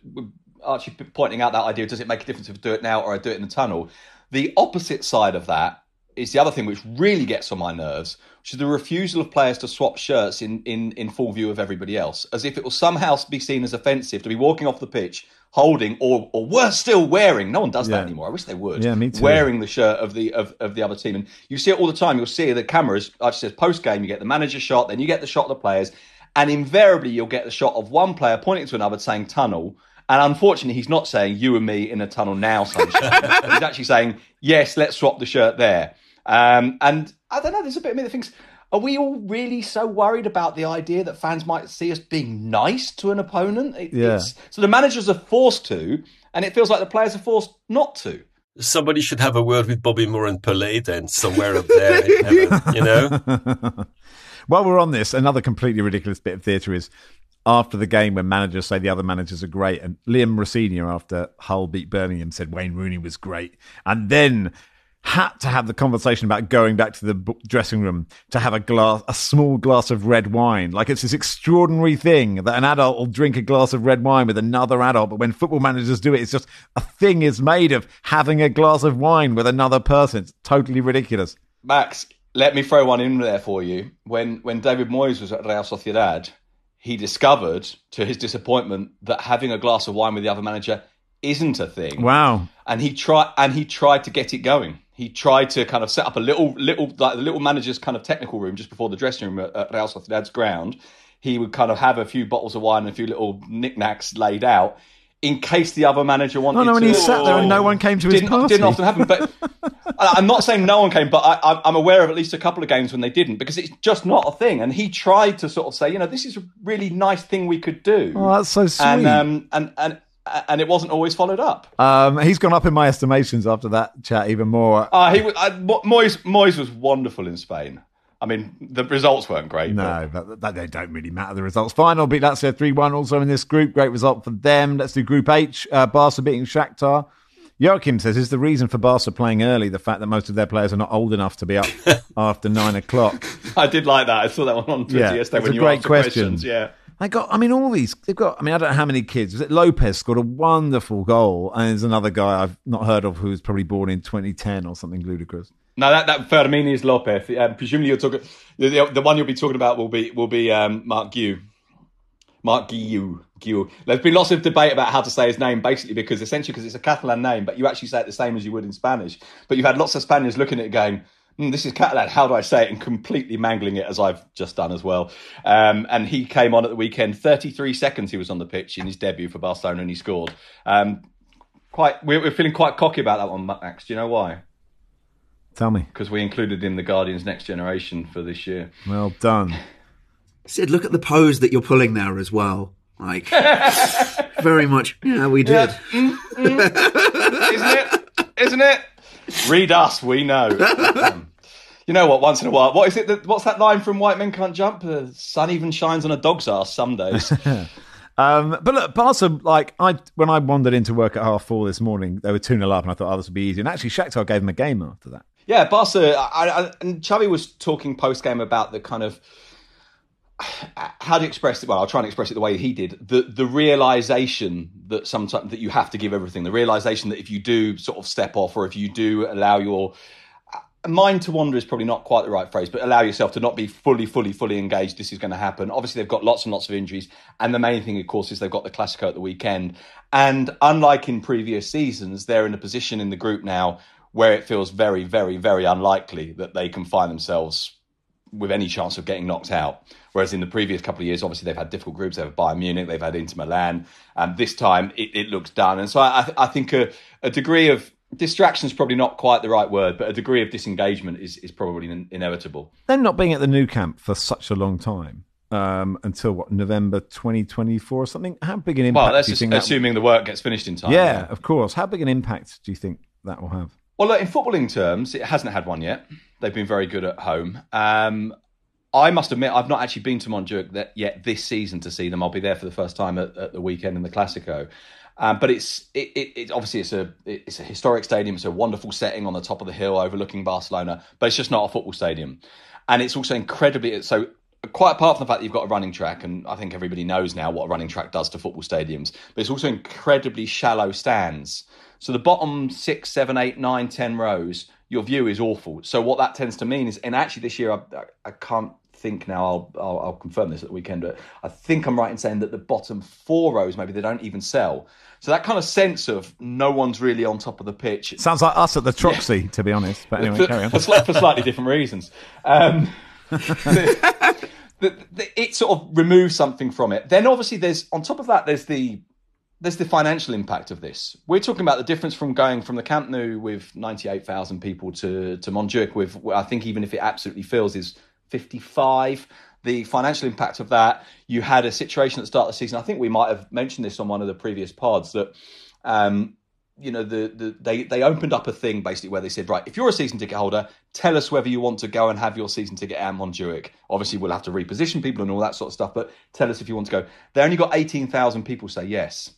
Archie pointing out that idea. Does it make a difference if I do it now or I do it in the tunnel? The opposite side of that is the other thing which really gets on my nerves, which is the refusal of players to swap shirts in, in, in full view of everybody else, as if it will somehow be seen as offensive to be walking off the pitch holding or or worse still wearing. No one does yeah. that anymore. I wish they would. Yeah, me too. Wearing the shirt of the of, of the other team, and you see it all the time. You'll see the cameras. I just says post game, you get the manager shot, then you get the shot of the players, and invariably you'll get the shot of one player pointing to another saying tunnel and unfortunately, he's not saying you and me in a tunnel now, sunshine. he's actually saying, yes, let's swap the shirt there. Um, and I don't know, there's a bit of me that thinks, are we all really so worried about the idea that fans might see us being nice to an opponent? It, yeah. so the managers are forced to, and it feels like the players are forced not to. Somebody should have a word with Bobby Moore and Pelé then, somewhere up there heaven, you know? While we're on this, another completely ridiculous bit of theatre is after the game when managers say the other managers are great. And Liam Rosenior, after Hull beat Birmingham, said Wayne Rooney was great. And then had to have the conversation about going back to the dressing room to have a glass, a small glass of red wine. Like it's this extraordinary thing that an adult will drink a glass of red wine with another adult, but when football managers do it, it's just a thing is made of having a glass of wine with another person. It's totally ridiculous. Max, let me throw one in there for you. When when David Moyes was at Real Sociedad, he discovered, to his disappointment, that having a glass of wine with the other manager isn't a thing. Wow! And he tried, and he tried to get it going. He tried to kind of set up a little, little, like the little manager's kind of technical room just before the dressing room at, at Real Sociedad's ground. He would kind of have a few bottles of wine and a few little knickknacks laid out in case the other manager wanted. Oh no, when to, he sat there and no one came to his didn't, party. Didn't often happen, but I'm not saying no one came, but I, am aware of at least a couple of games when they didn't because it's just not a thing. And he tried to sort of say, you know, this is a really nice thing we could do. Oh, that's so sweet. And um, and and and it wasn't always followed up. Um, he's gone up in my estimations after that chat even more. Uh, he I, Moyes, Moyes was wonderful in Spain. I mean, the results weren't great. No, but, but they don't really matter. The results. Feyenoord beat Lazio 3 1 also in this group. Great result for them. Let's do Group H. Uh, Barca beating Shakhtar. Joachim says, is the reason for Barca playing early the fact that most of their players are not old enough to be up after nine o'clock? I did like that. I saw that one on Twitter yeah, yesterday when a you great asked question. questions. Yeah. They got, I mean, all these, they've got, I mean, I don't know how many kids. Was it Lopez scored a wonderful goal? And there's another guy I've not heard of who was probably born in 2010 or something ludicrous. No, that that Fermin is Lopez. Um, presumably, you're talking the, the, the, one you'll be talking about will be will be um, Marc Guéhi. Marc Guiu. Guiu. There's been lots of debate about how to say his name, basically because essentially because it's a Catalan name, but you actually say it the same as you would in Spanish. But you've had lots of Spaniards looking at it going, mm, this is Catalan. How do I say it? And completely mangling it as I've just done as well. Um, and he came on at the weekend. 33 seconds he was on the pitch in his debut for Barcelona and he scored. Um, quite, we're, we're feeling quite cocky about that one, Max. Do you know why? Tell me. Because we included in the Guardian's Next Generation for this year. Well done. Sid, look at the pose that you're pulling there as well. Like, very much, yeah, we did. Yeah. Mm, mm. Isn't it? Isn't it? Read us, we know. Um, you know what? Once in a while, what is it? That, what's that line from White Men Can't Jump? The sun even shines on a dog's ass some days. um, but look, Barca, like I when I wandered into work at half four this morning, they were two 0 up, and I thought, oh, this would be easy. And actually, Shakhtar gave them a game after that. Yeah, Barca. I, I, and Xavi was talking post game about the kind of how to express it? Well, I'll try and express it the way he did. The the realization that sometimes that you have to give everything. The realization that if you do sort of step off, or if you do allow your mind to wander is probably not quite the right phrase, but allow yourself to not be fully, fully, fully engaged. This is going to happen. Obviously, they've got lots and lots of injuries, and the main thing, of course, is they've got the Clasico at the weekend. And unlike in previous seasons, they're in a position in the group now where it feels very, very, very unlikely that they can find themselves with any chance of getting knocked out. Whereas in the previous couple of years, obviously they've had difficult groups. They've had Bayern Munich, they've had Inter Milan, and this time it, it looks done. And so I, I think a, a, degree of distraction is probably not quite the right word, but a degree of disengagement is, is probably in, inevitable. Then not being at the new Camp for such a long time. Um, until what November 2024 or something? How big an impact? Well, that's do you think assuming that... the work gets finished in time. Yeah, yeah, of course. How big an impact do you think that will have? Well, look, in footballing terms, it hasn't had one yet. They've been very good at home. Um, I must admit, I've not actually been to Montjuic yet this season to see them. I'll be there for the first time at, at the weekend in the Clasico. Um, but it's it, it, it, obviously it's a it's a historic stadium. It's a wonderful setting on the top of the hill overlooking Barcelona, but it's just not a football stadium. And it's also incredibly so. Quite apart from the fact that you've got a running track, and I think everybody knows now what a running track does to football stadiums, but it's also incredibly shallow stands. So the bottom six, seven, eight, nine, ten rows, your view is awful. So what that tends to mean is, and actually this year I, I can't think now I'll, I'll, I'll confirm this at the weekend, but I think I'm right in saying that the bottom four rows maybe they don't even sell. So that kind of sense of no one's really on top of the pitch. Sounds like us at the Troxy, yeah. to be honest. But anyway, for, carry on. For, for slightly different reasons. Um, the, the, the, it sort of removes something from it. Then obviously there's on top of that there's the there's the financial impact of this. We're talking about the difference from going from the Camp Nou with 98,000 people to to Montjuic with I think even if it absolutely fills is 55. The financial impact of that, you had a situation at the start of the season. I think we might have mentioned this on one of the previous pods that, um, you know, the, the they they opened up a thing basically where they said, right, if you're a season ticket holder, tell us whether you want to go and have your season ticket at Montjuic. Obviously, we'll have to reposition people and all that sort of stuff, but tell us if you want to go. They only got eighteen thousand people say yes.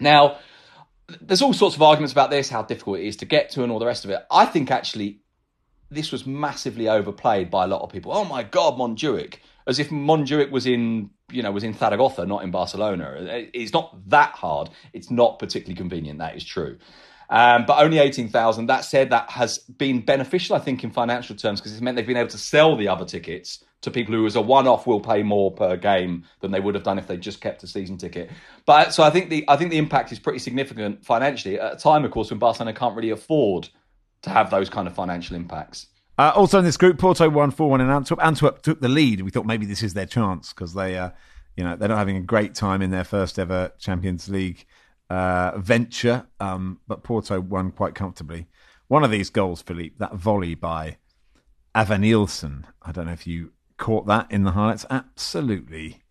Now, there's all sorts of arguments about this, how difficult it is to get to, and all the rest of it. I think actually this was massively overplayed by a lot of people. Oh my God, Montjuic, as if Montjuic was in you know was in Zaragoza, not in Barcelona. It's not that hard. It's not particularly convenient. That is true. Um, but only 18,000. That said, that has been beneficial, I think, in financial terms because it's meant they've been able to sell the other tickets to people who, as a one-off, will pay more per game than they would have done if they just kept a season ticket. But so I think the I think the impact is pretty significant financially at a time, of course, when Barcelona can't really afford to have those kind of financial impacts. Uh, also in this group, Porto won 4 1 in Antwerp. Antwerp took the lead. We thought maybe this is their chance because they, uh, you know, they're not having a great time in their first ever Champions League uh, venture. Um, but Porto won quite comfortably. One of these goals, Philippe, that volley by Evanilson. I don't know if you caught that in the highlights. Absolutely.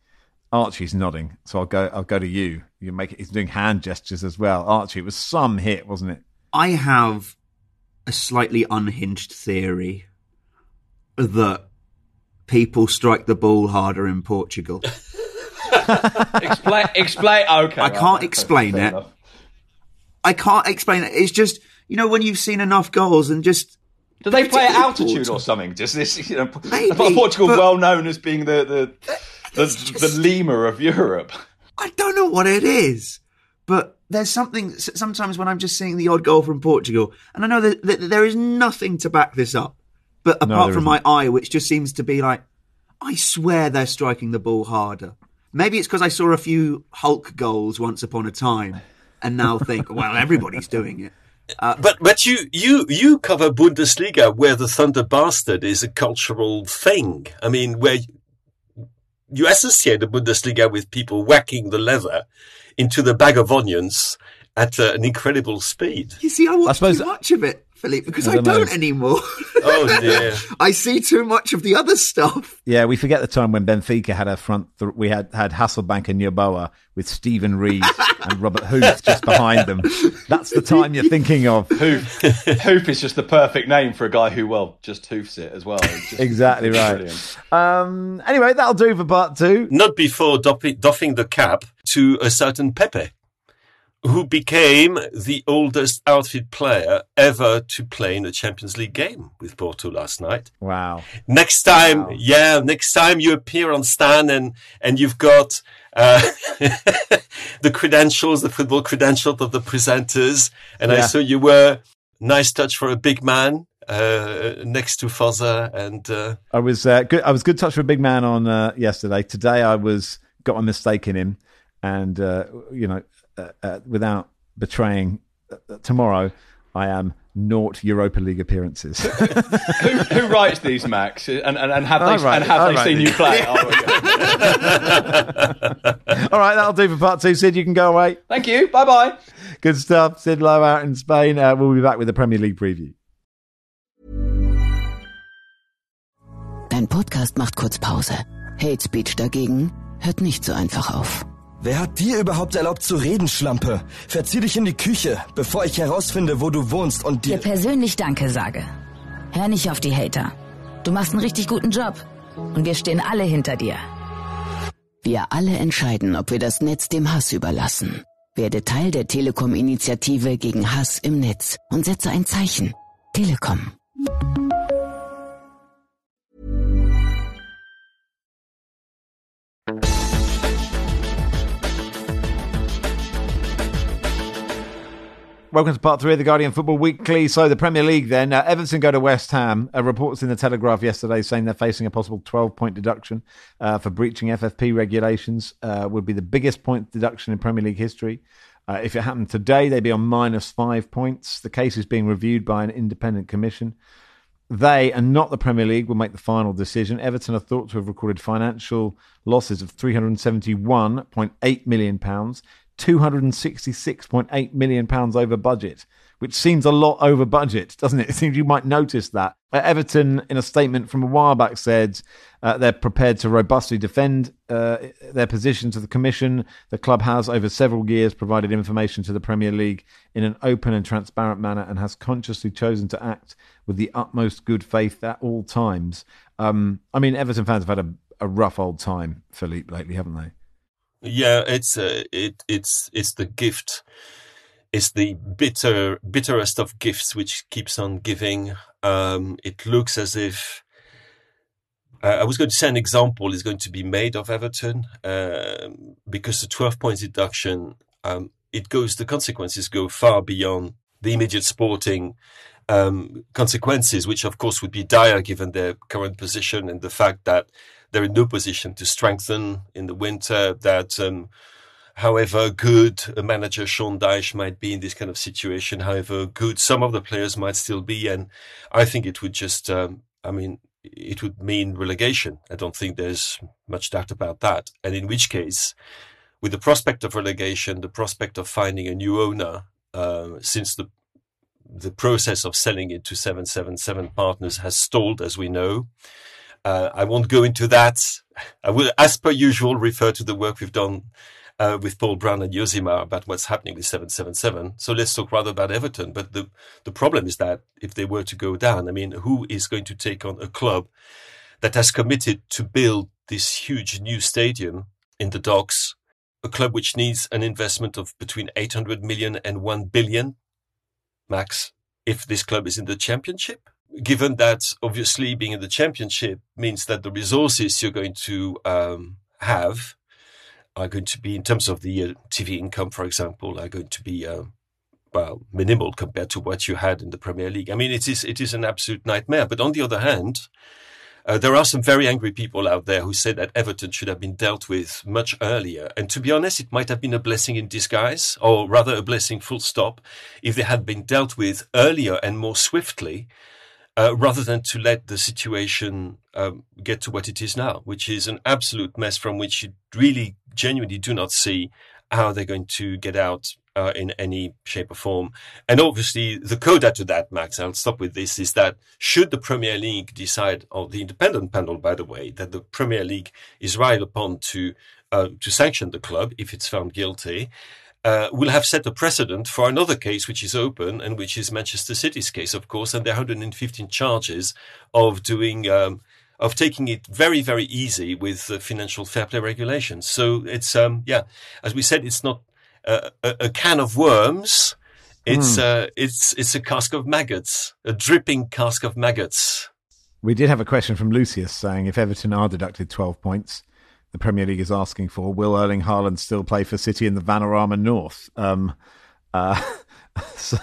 Archie's nodding, so I'll go. I'll go to you. You make it. He's doing hand gestures as well. Archie, it was some hit, wasn't it? I have a slightly unhinged theory that people strike the ball harder in Portugal. explain. Explain. Okay. I can't explain it. Enough. I can't explain it. It's just you know when you've seen enough goals and just. Do they play at altitude or something? Does this, you know, Maybe, Portugal well known as being the the the, just, the Lima of Europe. I don't know what it is, but there's something sometimes when I'm just seeing the odd goal from Portugal, and I know that, that there is nothing to back this up, but apart no, from isn't. my eye, which just seems to be like, I swear they're striking the ball harder. maybe it's because I saw a few Hulk goals once upon a time, and now think, well, everybody's doing it. Uh, but but you you you cover Bundesliga where the Thunder Bastard is a cultural thing. I mean, where you associate the Bundesliga with people whacking the leather into the bag of onions at uh, an incredible speed. You see, I watch I suppose, too much of it. Philippe, because I, I don't know. anymore. oh dear! I see too much of the other stuff. Yeah, we forget the time when Benfica had a front. Th- we had had Hasselbaink and Yeboah with Stephen Reed and Robert Huth just behind them. That's the time you're thinking of. Huth, Huth is just the perfect name for a guy who, well, just hoofs it as well. exactly right. Um, anyway, that'll do for part two. Not before doffing the cap to a certain Pepe who became the oldest outfield player ever to play in a Champions League game with Porto last night. Wow. Next time, wow. yeah, next time you appear on Stan and, and you've got, uh, the credentials, the football credentials of the presenters. And yeah. I saw you were nice touch for a big man. Uh, next to Fozza and uh... I was uh, good. I was good touch for a big man on uh, yesterday. Today I was got a mistake in him, and uh, you know uh, uh, without betraying uh, tomorrow, I am naught Europa League appearances. who, who, writes these, Max? And, and, and have they, and have they seen you play? Oh, All right, that'll do for part two. Sid, you can go away. Thank you. Bye bye. Good stuff. Sid Lowe out in Spain. Uh, we'll be back with the Premier League preview. Dein Podcast macht kurz Pause. Hate Speech dagegen hört nicht so einfach auf. Wer hat dir überhaupt erlaubt zu reden, Schlampe? Verzieh dich in die Küche, bevor ich herausfinde, wo du wohnst und dir... Dir persönlich Danke sage. Hör nicht auf die Hater. Du machst einen richtig guten Job. Und wir stehen alle hinter dir. Wir alle entscheiden, ob wir das Netz dem Hass überlassen. Werde Teil der Telekom-Initiative gegen Hass im Netz und setze ein Zeichen. Telekom. Welcome to part three of the Guardian Football Weekly. So, the Premier League then. Uh, Everton go to West Ham. Uh, reports in the Telegraph yesterday saying they're facing a possible 12 point deduction uh, for breaching FFP regulations. Uh, would be the biggest point deduction in Premier League history. Uh, if it happened today, they'd be on minus five points. The case is being reviewed by an independent commission. They and not the Premier League will make the final decision. Everton are thought to have recorded financial losses of £371.8 million, £266.8 million over budget, which seems a lot over budget, doesn't it? It seems you might notice that. Uh, Everton, in a statement from a while back, said uh, they're prepared to robustly defend uh, their position to the Commission. The club has, over several years, provided information to the Premier League in an open and transparent manner and has consciously chosen to act with the utmost good faith at all times. Um, I mean, Everton fans have had a, a rough old time, Philippe, lately, haven't they? Yeah, it's uh, it it's it's the gift. It's the bitter bitterest of gifts which keeps on giving. Um, it looks as if uh, I was going to say an example is going to be made of Everton uh, because the 12 points deduction um, it goes the consequences go far beyond the immediate sporting um, consequences, which of course would be dire given their current position and the fact that they're in no position to strengthen in the winter. That um, however good a manager Sean Dyche might be in this kind of situation, however good some of the players might still be, and I think it would just, um, I mean, it would mean relegation. I don't think there's much doubt about that. And in which case, with the prospect of relegation, the prospect of finding a new owner, uh, since the the process of selling it to 777 partners has stalled, as we know. Uh, I won't go into that. I will, as per usual, refer to the work we've done uh, with Paul Brown and Josimar about what's happening with 777. So let's talk rather about Everton. But the, the problem is that if they were to go down, I mean, who is going to take on a club that has committed to build this huge new stadium in the docks, a club which needs an investment of between 800 million and 1 billion max if this club is in the championship? Given that obviously being in the championship means that the resources you're going to um, have are going to be, in terms of the uh, TV income, for example, are going to be uh, well minimal compared to what you had in the Premier League. I mean, it is it is an absolute nightmare. But on the other hand, Uh, there are some very angry people out there who say that Everton should have been dealt with much earlier. And to be honest, it might have been a blessing in disguise, or rather a blessing full stop, if they had been dealt with earlier and more swiftly, uh, rather than to let the situation um, get to what it is now, which is an absolute mess from which you really genuinely do not see how they're going to get out uh, in any shape or form. And obviously, the coda to that, Max, I'll stop with this, is that should the Premier League decide, or the independent panel, by the way, that the Premier League is right upon to uh, to sanction the club if it's found guilty, uh, will have set a precedent for another case which is open and which is Manchester City's case, of course, and there are 115 charges of doing. Um, of taking it very, very easy with the financial fair play regulations. So it's, um, yeah, as we said, it's not a, a, can of worms. It's mm. uh, it's it's a cask of maggots, a dripping cask of maggots. We did have a question from Lucius saying if Everton are deducted twelve points, the Premier League is asking for, will Erling Haaland still play for City in the Vanarama North? Um, uh, So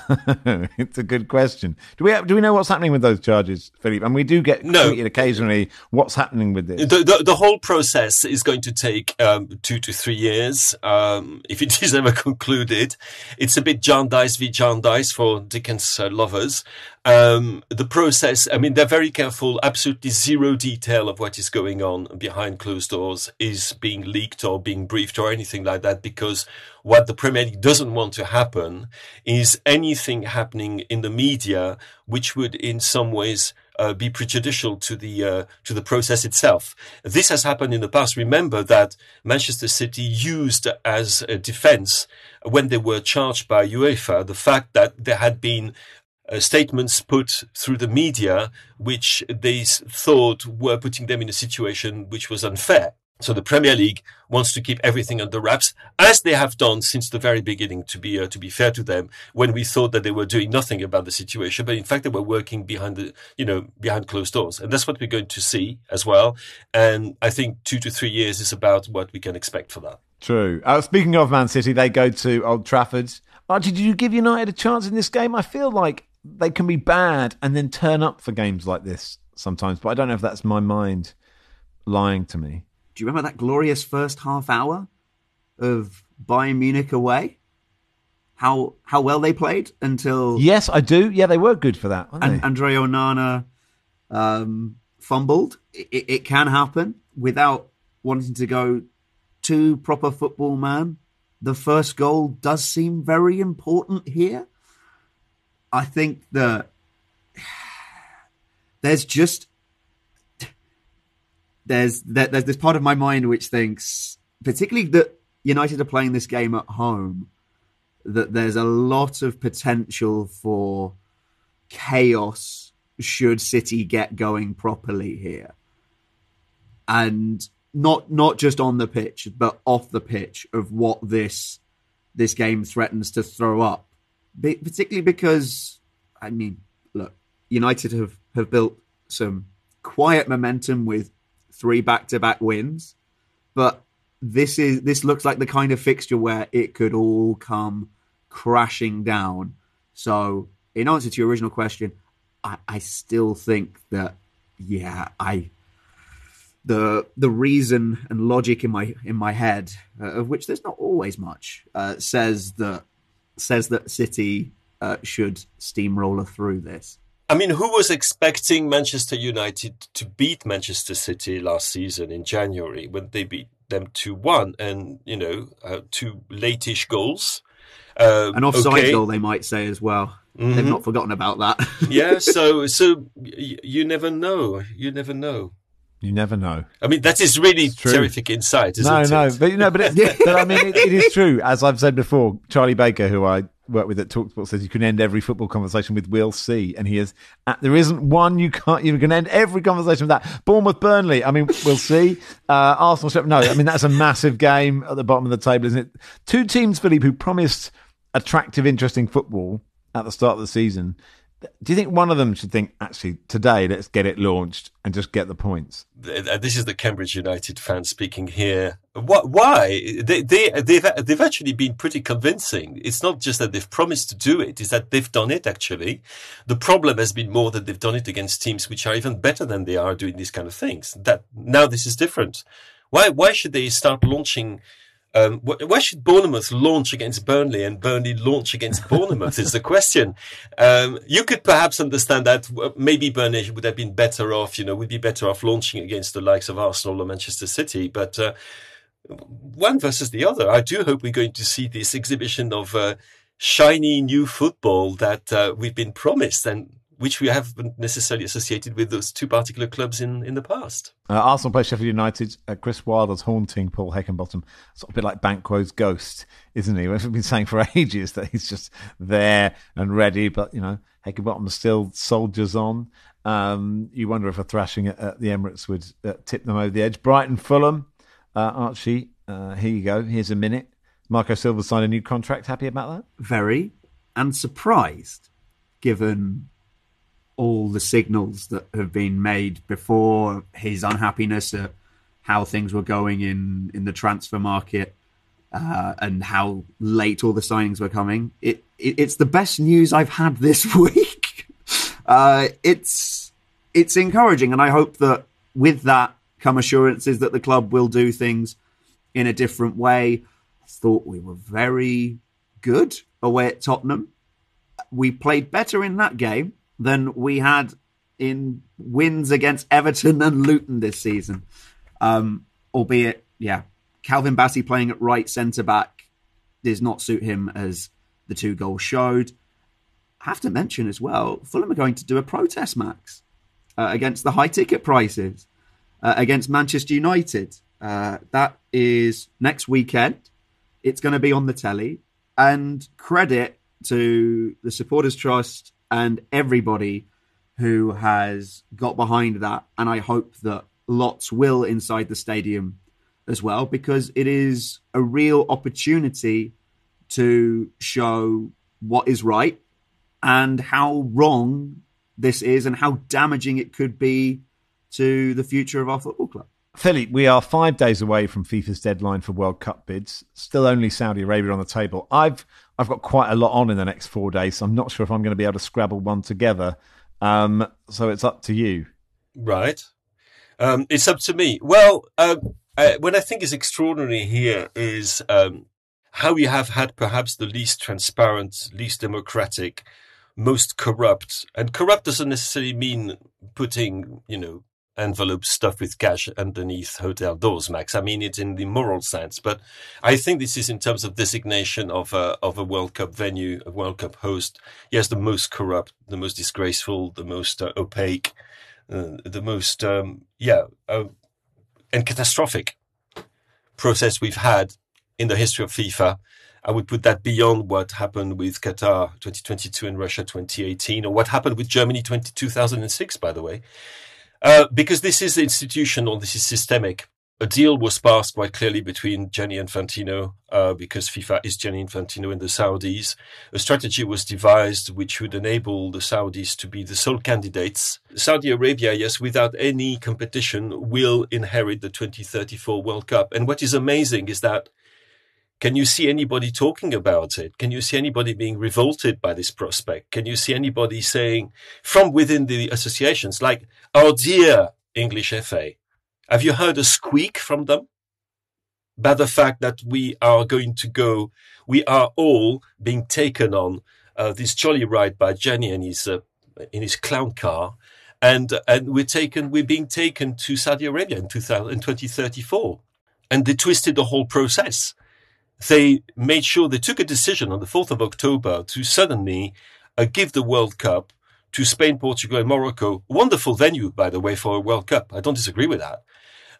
it's a good question. Do we have, do we know what's happening with those charges, Philippe? And we do get no. occasionally. What's happening with this? The, the, the whole process is going to take um, two to three years. Um, if it is ever concluded, it's a bit Jarndyce v Jarndyce for Dickens uh, lovers. Um, the process, I mean, they're very careful. Absolutely zero detail of what is going on behind closed doors is being leaked or being briefed or anything like that because what the Premier League doesn't want to happen is anything happening in the media which would in some ways uh, be prejudicial to the uh, to the process itself. This has happened in the past. Remember that Manchester City used as a defence when they were charged by UEFA the fact that there had been uh, statements put through the media which they thought were putting them in a situation which was unfair. So the Premier League wants to keep everything under wraps, as they have done since the very beginning. To be uh, to be fair to them, when we thought that they were doing nothing about the situation, but in fact they were working behind the you know behind closed doors, and that's what we're going to see as well. And I think two to three years is about what we can expect for that. True. Uh, speaking of Man City, they go to Old Trafford. Archie, did you give United a chance in this game? I feel like they can be bad and then turn up for games like this sometimes. But I don't know if that's my mind lying to me. Do you remember that glorious first half hour of Bayern Munich away? How how well they played until yes, I do. Yeah, they were good for that. and Andre Onana um, fumbled. It, it can happen without wanting to go too proper football man. The first goal does seem very important here. I think that there's just there's there's this part of my mind which thinks, particularly that United are playing this game at home, that there's a lot of potential for chaos should City get going properly here, and not not just on the pitch but off the pitch of what this this game threatens to throw up particularly because I mean, look, United have have built some quiet momentum with three back to back wins, but this is this looks like the kind of fixture where it could all come crashing down. So, in answer to your original question, I, I still think that yeah, I the the reason and logic in my in my head, uh, of which there's not always much, uh, says that says that City uh, should steamroller through this. I mean, who was expecting Manchester United to beat Manchester City last season in January when they beat them 2 1 and, you know, uh, two latish goals? Um, An offside okay. goal, they might say as well. Mm-hmm. They've not forgotten about that. yeah, so so y- you never know. You never know. You never know. I mean, that is really terrific insight, isn't no, it? No, but you know, but, it, but I mean, it, it is true. As I've said before, Charlie Baker, who I work with at Talksport, says you can end every football conversation with "We'll see," and he is. Uh, there isn't one you can't. You can end every conversation with that. Bournemouth, Burnley. I mean, we'll see. Uh, Arsenal. No, I mean that's a massive game at the bottom of the table, isn't it? Two teams, Philippe, who promised attractive, interesting football at the start of the season Do you think one of them should think, actually, today, let's get it launched and just get the points? Uh, this is the Cambridge United fan speaking here. Why? They, they, they've, they've actually been pretty convincing. It's not just that they've promised to do it, it's that they've done it, actually. The problem has been more that they've done it against teams which are even better than they are doing these kind of things. That Now this is different. Why, why should they start launching um, why should Bournemouth launch against Burnley and Burnley launch against Bournemouth is the question. Um, you could perhaps understand that maybe Burnley would have been better off, you know, would be better off launching against the likes of Arsenal or Manchester City, but uh, one versus the other. I do hope we're going to see this exhibition of uh, shiny new football that uh, we've been promised and which we haven't necessarily associated with those two particular clubs in, in the past. Uh, Arsenal play Sheffield United. Uh, Chris Wilder's haunting Paul Heckingbottom. Sort of a bit like Banquo's ghost, isn't he? We've been saying for ages that he's just there and ready, but, you know, Heckingbottom still soldiers on. Um, you wonder if a thrashing at, at the Emirates would uh, tip them over the edge. Brighton, Fulham, uh, Archie, uh, here you go. Here's a minute. Marco Silva signed a new contract. Happy about that? Very. And surprised, given all the signals that have been made before his unhappiness at how things were going in in the transfer market uh, and how late all the signings were coming. It, it it's the best news I've had this week. Uh, it's it's encouraging, and I hope that with that come assurances that the club will do things in a different way. I thought we were very good away at Tottenham. We played better in that game than we had in wins against Everton and Luton this season. Um, albeit, yeah, Calvin Bassey playing at right centre back does not suit him as the two goals showed. I have to mention as well, Fulham are going to do a protest, Max, uh, against the high ticket prices uh, against Manchester United. Uh, that is next weekend. It's going to be on the telly. And credit to the Supporters Trust and everybody who has got behind that. And I hope that lots will inside the stadium as well, because it is a real opportunity to show what is right and how wrong this is and how damaging it could be to the future of our football club. Philly, we are five days away from FIFA's deadline for World Cup bids. Still only Saudi Arabia on the table. I've I've got quite a lot on in the next four days, so I'm not sure if I'm going to be able to scrabble one together. Um, so it's up to you. Right. Um, it's up to me. Well, uh, uh, what I think is extraordinary here is um, how we have had perhaps the least transparent, least democratic, most corrupt, and corrupt doesn't necessarily mean putting, you know, envelopes stuffed with cash underneath hotel doors, Max. I mean it in the moral sense, but I think this is in terms of designation of a, of a World Cup venue, a World Cup host. Yes, the most corrupt, the most disgraceful, the most uh, opaque, uh, the most, um, yeah, uh, and catastrophic process we've had in the history of FIFA. I would put that beyond what happened with Qatar 2022 and Russia 2018, or what happened with Germany 20, 2006, by the way. Uh, because this is institutional, this is systemic. A deal was passed quite clearly between Gianni Infantino, uh, because FIFA is Gianni Infantino and the Saudis. A strategy was devised which would enable the Saudis to be the sole candidates. Saudi Arabia, yes, without any competition, will inherit the 2034 World Cup. And what is amazing is that can you see anybody talking about it? Can you see anybody being revolted by this prospect? Can you see anybody saying from within the associations, like, oh dear English FA, have you heard a squeak from them? By the fact that we are going to go, we are all being taken on uh, this jolly ride by Gianni and his, uh, in his clown car. And, and we're taken, we're being taken to Saudi Arabia in, 2000, in 2034. And they twisted the whole process they made sure they took a decision on the 4th of October to suddenly uh, give the World Cup to Spain, Portugal, and Morocco. Wonderful venue, by the way, for a World Cup. I don't disagree with that.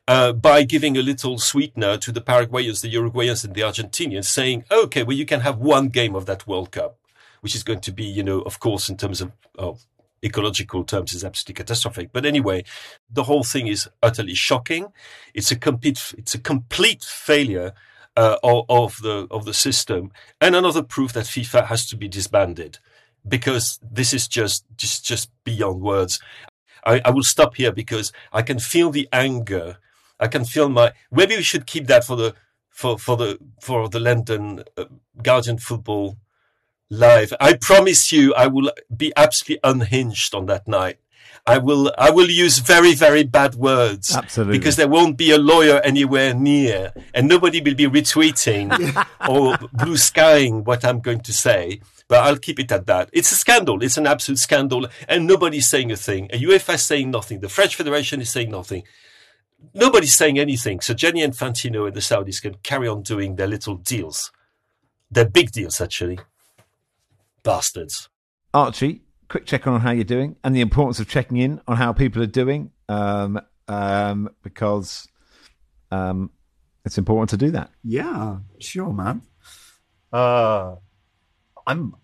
Uh, by giving a little sweetener to the Paraguayans, the Uruguayans, and the Argentinians, saying, okay, well, you can have one game of that World Cup, which is going to be, you know, of course, in terms of, of ecological terms, is absolutely catastrophic. But anyway, the whole thing is utterly shocking. It's a complete, it's a complete failure uh, of, the of the system, and another proof that FIFA has to be disbanded, because this is just just just beyond words. I, I will stop here because I can feel the anger. I can feel my. Maybe we should keep that for the for for the for the London uh, Guardian football live. I promise you, I will be absolutely unhinged on that night. I will I will use very very bad words. Absolutely. Because there won't be a lawyer anywhere near and nobody will be retweeting or blue skying what I'm going to say. But I'll keep it at that. It's a scandal. It's an absolute scandal. And nobody's saying a thing. A UEFA is saying nothing. The French Federation is saying nothing. Nobody's saying anything. So Gianni Infantino and the Saudis can carry on doing their little deals. They're big deals actually. Bastards. Archie quick check on how you're doing and the importance of checking in on how people are doing um, um, because um, it's important to do that. Yeah, sure, man. Uh, I'm,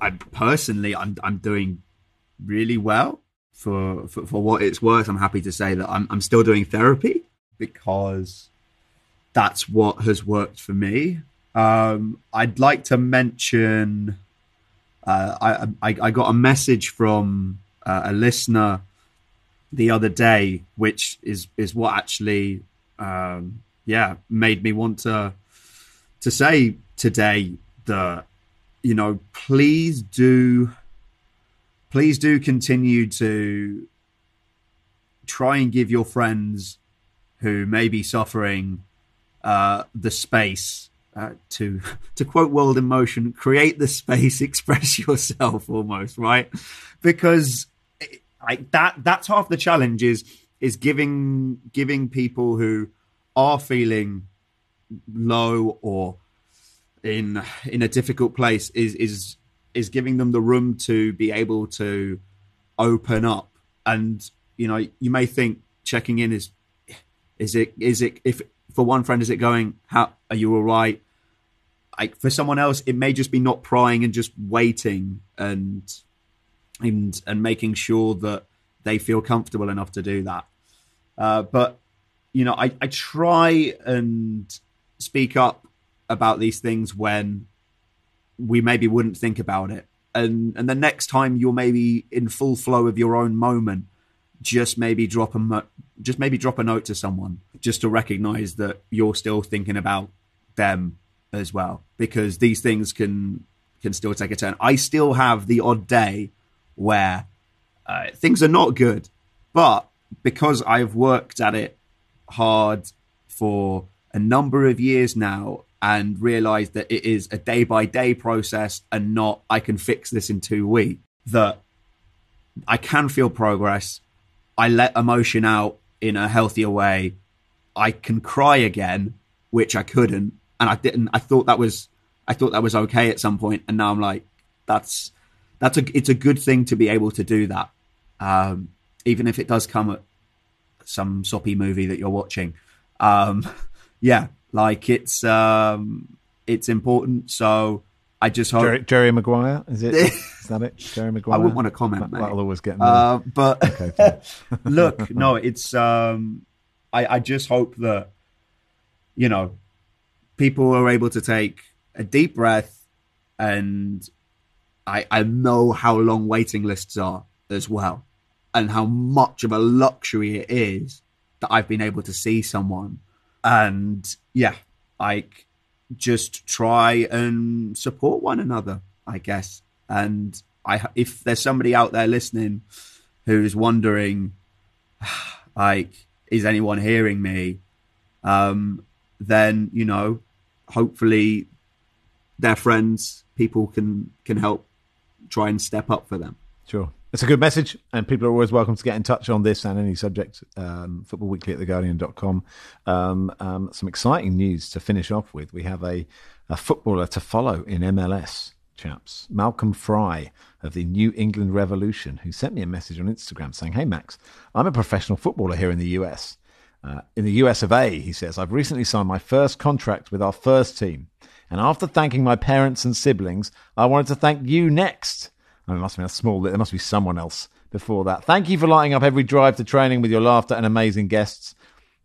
I personally, I'm, I'm doing really well for, for, for what it's worth. I'm happy to say that I'm, I'm still doing therapy because that's what has worked for me. Um, I'd like to mention uh, I, I, I got a message from uh, a listener the other day, which is is what actually um, yeah made me want to to say today that you know please do please do continue to try and give your friends who may be suffering uh, the space uh, to to quote World in Motion, create the space, express yourself, almost right, because like that that's half the challenge is is giving giving people who are feeling low or in in a difficult place is is is giving them the room to be able to open up. And you know you may think checking in is is it is it if for one friend is it going how are you all right like for someone else it may just be not prying and just waiting and and and making sure that they feel comfortable enough to do that. Uh, but you know I, I try and speak up about these things when we maybe wouldn't think about it. And and the next time you're maybe in full flow of your own moment just maybe drop a mo- just maybe drop a note to someone just to recognize that you're still thinking about them as well because these things can can still take a turn. I still have the odd day where uh, things are not good, but because I've worked at it hard for a number of years now and realized that it is a day by day process and not I can fix this in two weeks, that I can feel progress. I let emotion out in a healthier way. I can cry again, which I couldn't and I didn't. I thought that was I thought that was okay at some point, and now I'm like, that's that's a it's a good thing to be able to do that, um, even if it does come at some soppy movie that you're watching. Um, yeah, like it's um, it's important. So I just hope Jerry, Jerry Maguire is it? is that it? Jerry Maguire. I wouldn't want to comment. That. That'll always get me. Uh, but okay, look, no, it's um, I I just hope that you know people are able to take a deep breath and I, I know how long waiting lists are as well and how much of a luxury it is that I've been able to see someone. And yeah like just try and support one another I guess. And I if there's somebody out there listening who's wondering like is anyone hearing me? Um then you know hopefully their friends, people can can help try and step up for them. Sure. It's a good message, and people are always welcome to get in touch on this and any subject. Um, Football Weekly at theguardian.com. Um, um, some exciting news to finish off with. We have a, a footballer to follow in MLS, chaps. Malcolm Fry of the New England Revolution, who sent me a message on Instagram saying, Hey, Max, I'm a professional footballer here in the US. Uh, in the US of A, he says, I've recently signed my first contract with our first team. And after thanking my parents and siblings, I wanted to thank you next. Oh, it must have been a small, there must be someone else before that. Thank you for lighting up every drive to training with your laughter and amazing guests.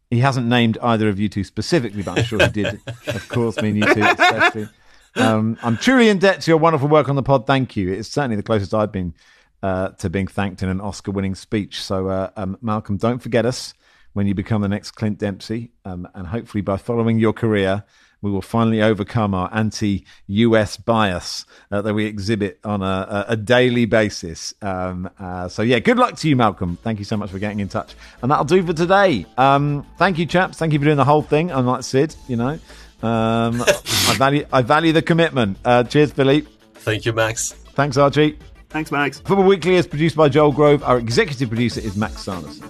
He hasn't named either of you two specifically, but I'm sure he did, of course, mean you two especially. Um, I'm truly in debt to your wonderful work on the pod. Thank you. It's certainly the closest I've been uh, to being thanked in an Oscar-winning speech. So, uh, um, Malcolm, don't forget us when you become the next Clint Dempsey, um, and hopefully by following your career, we will finally overcome our anti-US bias uh, that we exhibit on a, a daily basis. Um, uh, so yeah, good luck to you, Malcolm. Thank you so much for getting in touch, and that'll do for today. Um, thank you, chaps. Thank you for doing the whole thing. Unlike Sid, you know, um, I value I value the commitment. Uh, cheers, Philippe. Thank you, Max. Thanks, Archie. Thanks, Max. Football Weekly is produced by Joel Grove. Our executive producer is Max Sanderson.